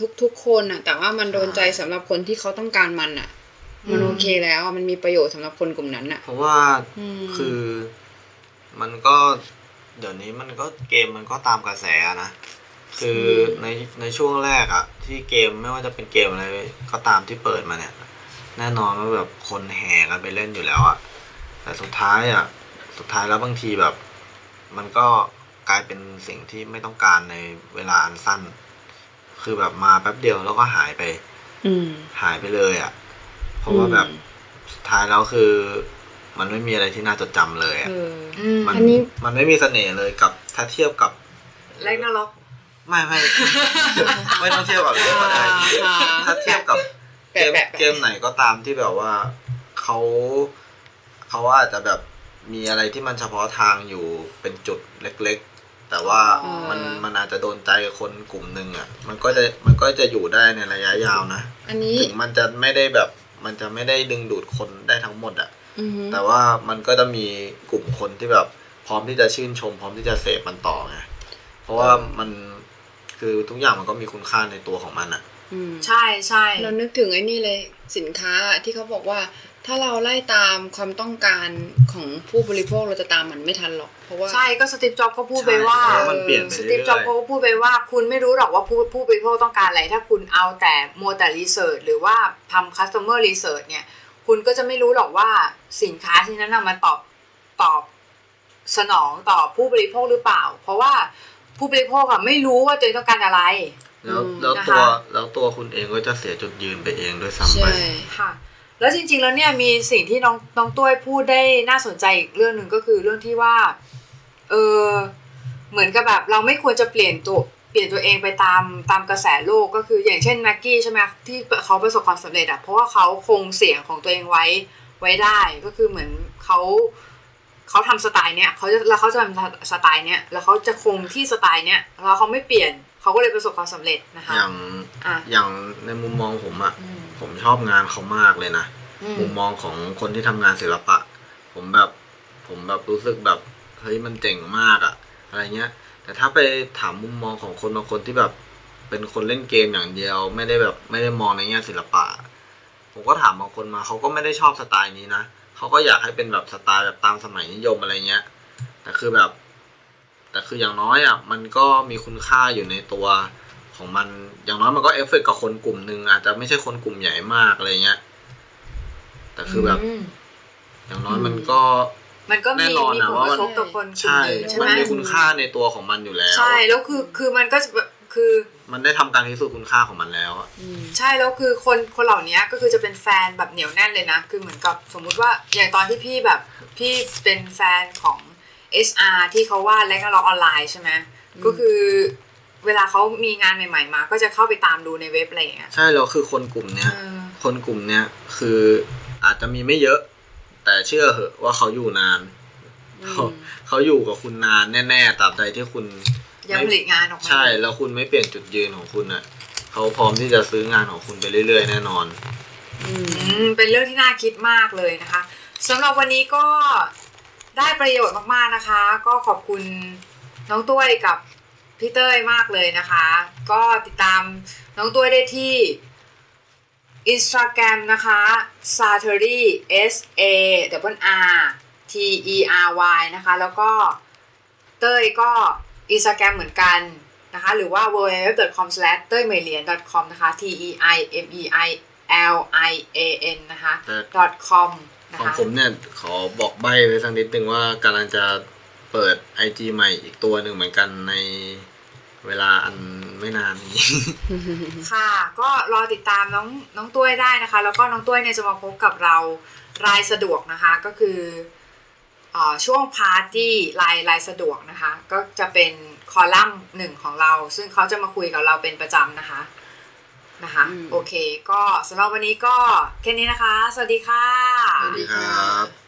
ทุกทุกคนอะแต่ว่ามันโดนใจสำหรับคนที่เขาต้องการมันอะมันอืมโอเคแล้วอะมันมีประโยชน์สำหรับคนกลุ่มนั้นอะเพราะว่าอืมคือมันก็เดี๋ยวนี้มันก็เกมมันก็ตามกระแสอะนะคือในในช่วงแรกอะที่เกมไม่ว่าจะเป็นเกมอะไรก็ตามที่เปิดมาเนี่ย แน่นอนว่าแบบคนแห่กันไปเล่นอยู่แล้วอะแต่สุดท้ายอะสุดท้ายแล้วบางทีแบบ มันก็กลายเป็นสิ่งที่ไม่ต้องการในเวลาอันสั้น คือแบบมาแป๊บเดียวแล้วก็หายไป อืมหายไปเลยอะ เพราะว่าแบบสุดท้ายแล้วคือ มันไม่มีอะไรที่น่าจดจำเลยอะเออ อืมมันอันนี้ มันไม่มีเสน่ห์เลยกับถ้าเทียบกับ แรกนาล็อกไม่ไม่ ไม่ต้องเทียบกับเรื่องก็ได้อ่า ถ้าเทียบกับเกมแปะๆๆเกมไหนก็ตามที่แบบว่าเขาเขาอาจจะแบบมีอะไรที่มันเฉพาะทางอยู่เป็นจุดเล็กๆ แต่ว่าอ๋อมันมันอาจจะโดนใจคนกลุ่มหนึ่งอะ มันก็จะมันก็จะอยู่ได้ในระยะยาวนะอันนี้ถึงมันจะไม่ได้แบบ มันจะไม่ได้ดึงดูดคนได้ทั้งหมดอะอือฮึแต่ว่ามันก็จะมีกลุ่มคนที่แบบ พร้อมที่จะชื่นชม พร้อมที่จะเสพมันต่อไงเพราะว่ามันคือทุกอย่างมันก็มีคุณค่าในตัวของมันอะอืมใช่ใช่เรานึกถึงไอ้นี่เลยสินค้าที่เขาบอกว่า ถ้าเราไล่ตามความต้องการของผู้บริโภคเราจะตามมันไม่ทันหรอก เพราะว่าใช่ก็สตีฟจ็อบส์ก็พูดไปว่าใช่มันเปลี่ยนไปสเรื่ตีฟจ็อบอยส์เขาก็พูดไปว่า คุณไม่รู้หรอกว่าผู้ผู้บริโภคต้องการอะไร ถ้าคุณเอาแต่มัวแต่รีเสิร์ชหรือว่าทำ customer research เนี่ย คุณก็จะไม่รู้หรอกว่าสินค้าที่นั้นน่ะมันตอบตอบสนองต่อผู้บริโภคหรือเปล่า เพราะว่าผู้บริโภคอะไม่รู้ว่าตัวเองต้องการอะไรๆแล้วอืมแล้วนะคะตัวแล้วตัวคุณเองก็จะเสียจุดยืนไปเองด้วยซ้ำไปใช่ค่ะ แล้วจริง ๆ แล้วเนี่ยมีสิ่งที่น้องน้องตุ้ยพูดได้น่าสนใจอีกเรื่องหนึ่งก็คือเรื่องที่ว่า เออเหมือนกับแบบเราไม่ควรจะเปลี่ยนตัวเปลี่ยนตัวเองไปตามตามกระแสโลกก็คืออย่างเช่นแม็กกี้ใช่ไหมที่เขาประสบความสำเร็จอะเพราะว่าเขาคงเสียงของตัวเองไว้ไว้ได้ก็คือเหมือนเขาเขาทำสไตล์เนี้ยเขาจะแล้วเขาจะทำสไตล์เนี้ยแล้วเขาจะคงที่สไตล์เนี้ยแล้วเขาไม่เปลี่ยนเขาก็เลยประสบความสำเร็จนะคะอย่างอะอย่างในมุมมองผมอะอืม ผมชอบงานเขามากเลยนะ อืมุมมองของคนที่ทำงานศิลปะ ผมแบบ ผมแบบรู้สึกแบบเฮ้ยมันเจ๋งมากอะอะไรเงี้ย แต่ถ้าไปถามมุมมองของคนบางคนที่แบบ เป็นคนเล่นเกมอย่างเดียว ไม่ได้แบบไม่ได้มองในแง่ศิลปะ ผมก็ถามบางคนมาเขาก็ไม่ได้ชอบสไตล์นี้นะเขาก็อยากให้เป็นแบบสไตล์แบบตามสมัยนิยมอะไรเงี้ย แต่คือแบบ แต่คืออย่างน้อยอะมันก็มีคุณค่าอยู่ในตัวของมัน อย่างน้อยมันก็เอฟเฟกต์กับคนกลุ่มหนึ่งอาจจะไม่ใช่คนกลุ่มใหญ่มากอะไรเงี้ย แต่คือแบบอย่างน้อยมันก็มันก็มีแน่นอนมีอะผลกมันระทบต่อคนกลุ่มหนึ่งใช่ไหม ใช่ ว่ามันมันมีคุณค่าในตัวของมันอยู่แล้ว ใช่แล้วคือคือมันก็จะแบบคือ มันได้ทำการพิสูจน์คุณค่าของมันแล้วอะอืมใช่แล้วคือคนคนเหล่านี้ก็คือจะเป็นแฟนแบบเหนียวแน่นเลยนะ คือเหมือนกับสมมุติว่าอย่างตอนที่พี่แบบพี่เป็นแฟนของ SR ที่เขาวาดและก็ล็อกออนไลน์ใช่ไหมก็คือ เวลาเขามีงานใหม่ ๆ มา ก็จะเข้าไปตามดูในเว็บอะไรอย่างเงี้ยใช่แล้วคือคนกลุ่มเนี้ยเออคนกลุ่มเนี้ยคืออาจจะมีไม่เยอะ แต่เชื่อเหอะว่าเขาอยู่นานเขาเขาอยู่กับคุณนานแน่ๆตราบใดที่คุณยังผลิตงานออกมาใช่ แล้วคุณไม่เปลี่ยนจุดยืนของคุณอะเขาพร้อมที่จะซื้องานของคุณไปเรื่อย ๆ แน่นอน อืมอืมเป็นเรื่องที่น่าคิดมากเลยนะคะสำหรับวันนี้ก็ได้ประโยชน์มากๆนะคะ ก็ขอบคุณน้องตุ้ยกับ พี่เต้ยมากเลยนะคะ ก็ติดตามน้องตุ้ยได้ที่ Instagram นะคะ s a t e r y S A W R T E R Y นะคะ แล้วก็เต้ยก็ Instagram เหมือนกันนะคะ หรือว่า w w w c o m เต้ยเมเลียน .com นะคะ T E I M E I L I A N นะคะ .com นะคะของผมเนี่ยขอบอกใบไว้สักนิดนึงว่ากำลังจะเปิด IG ใหม่อีกตัวหนึ่งเหมือนกันใน เวลาอันไม่นานนี้ค่ะ ก็รอติดตามน้องน้องตุ้ยได้นะคะ แล้วก็น้องตุ้ยเนี่ยจะมาพบกับเรารายสะดวกนะคะก็คือเออช่วงพาร์ตี้รายรายสะดวกนะคะ ก็จะเป็นคอลัมน์หนึ่งของเรา ซึ่งเขาจะมาคุยกับเราเป็นประจำนะคะนะคะอืมโอเค ก็สำหรับวันนี้ก็แค่นี้นะคะ สวัสดีค่ะ สวัสดีครับ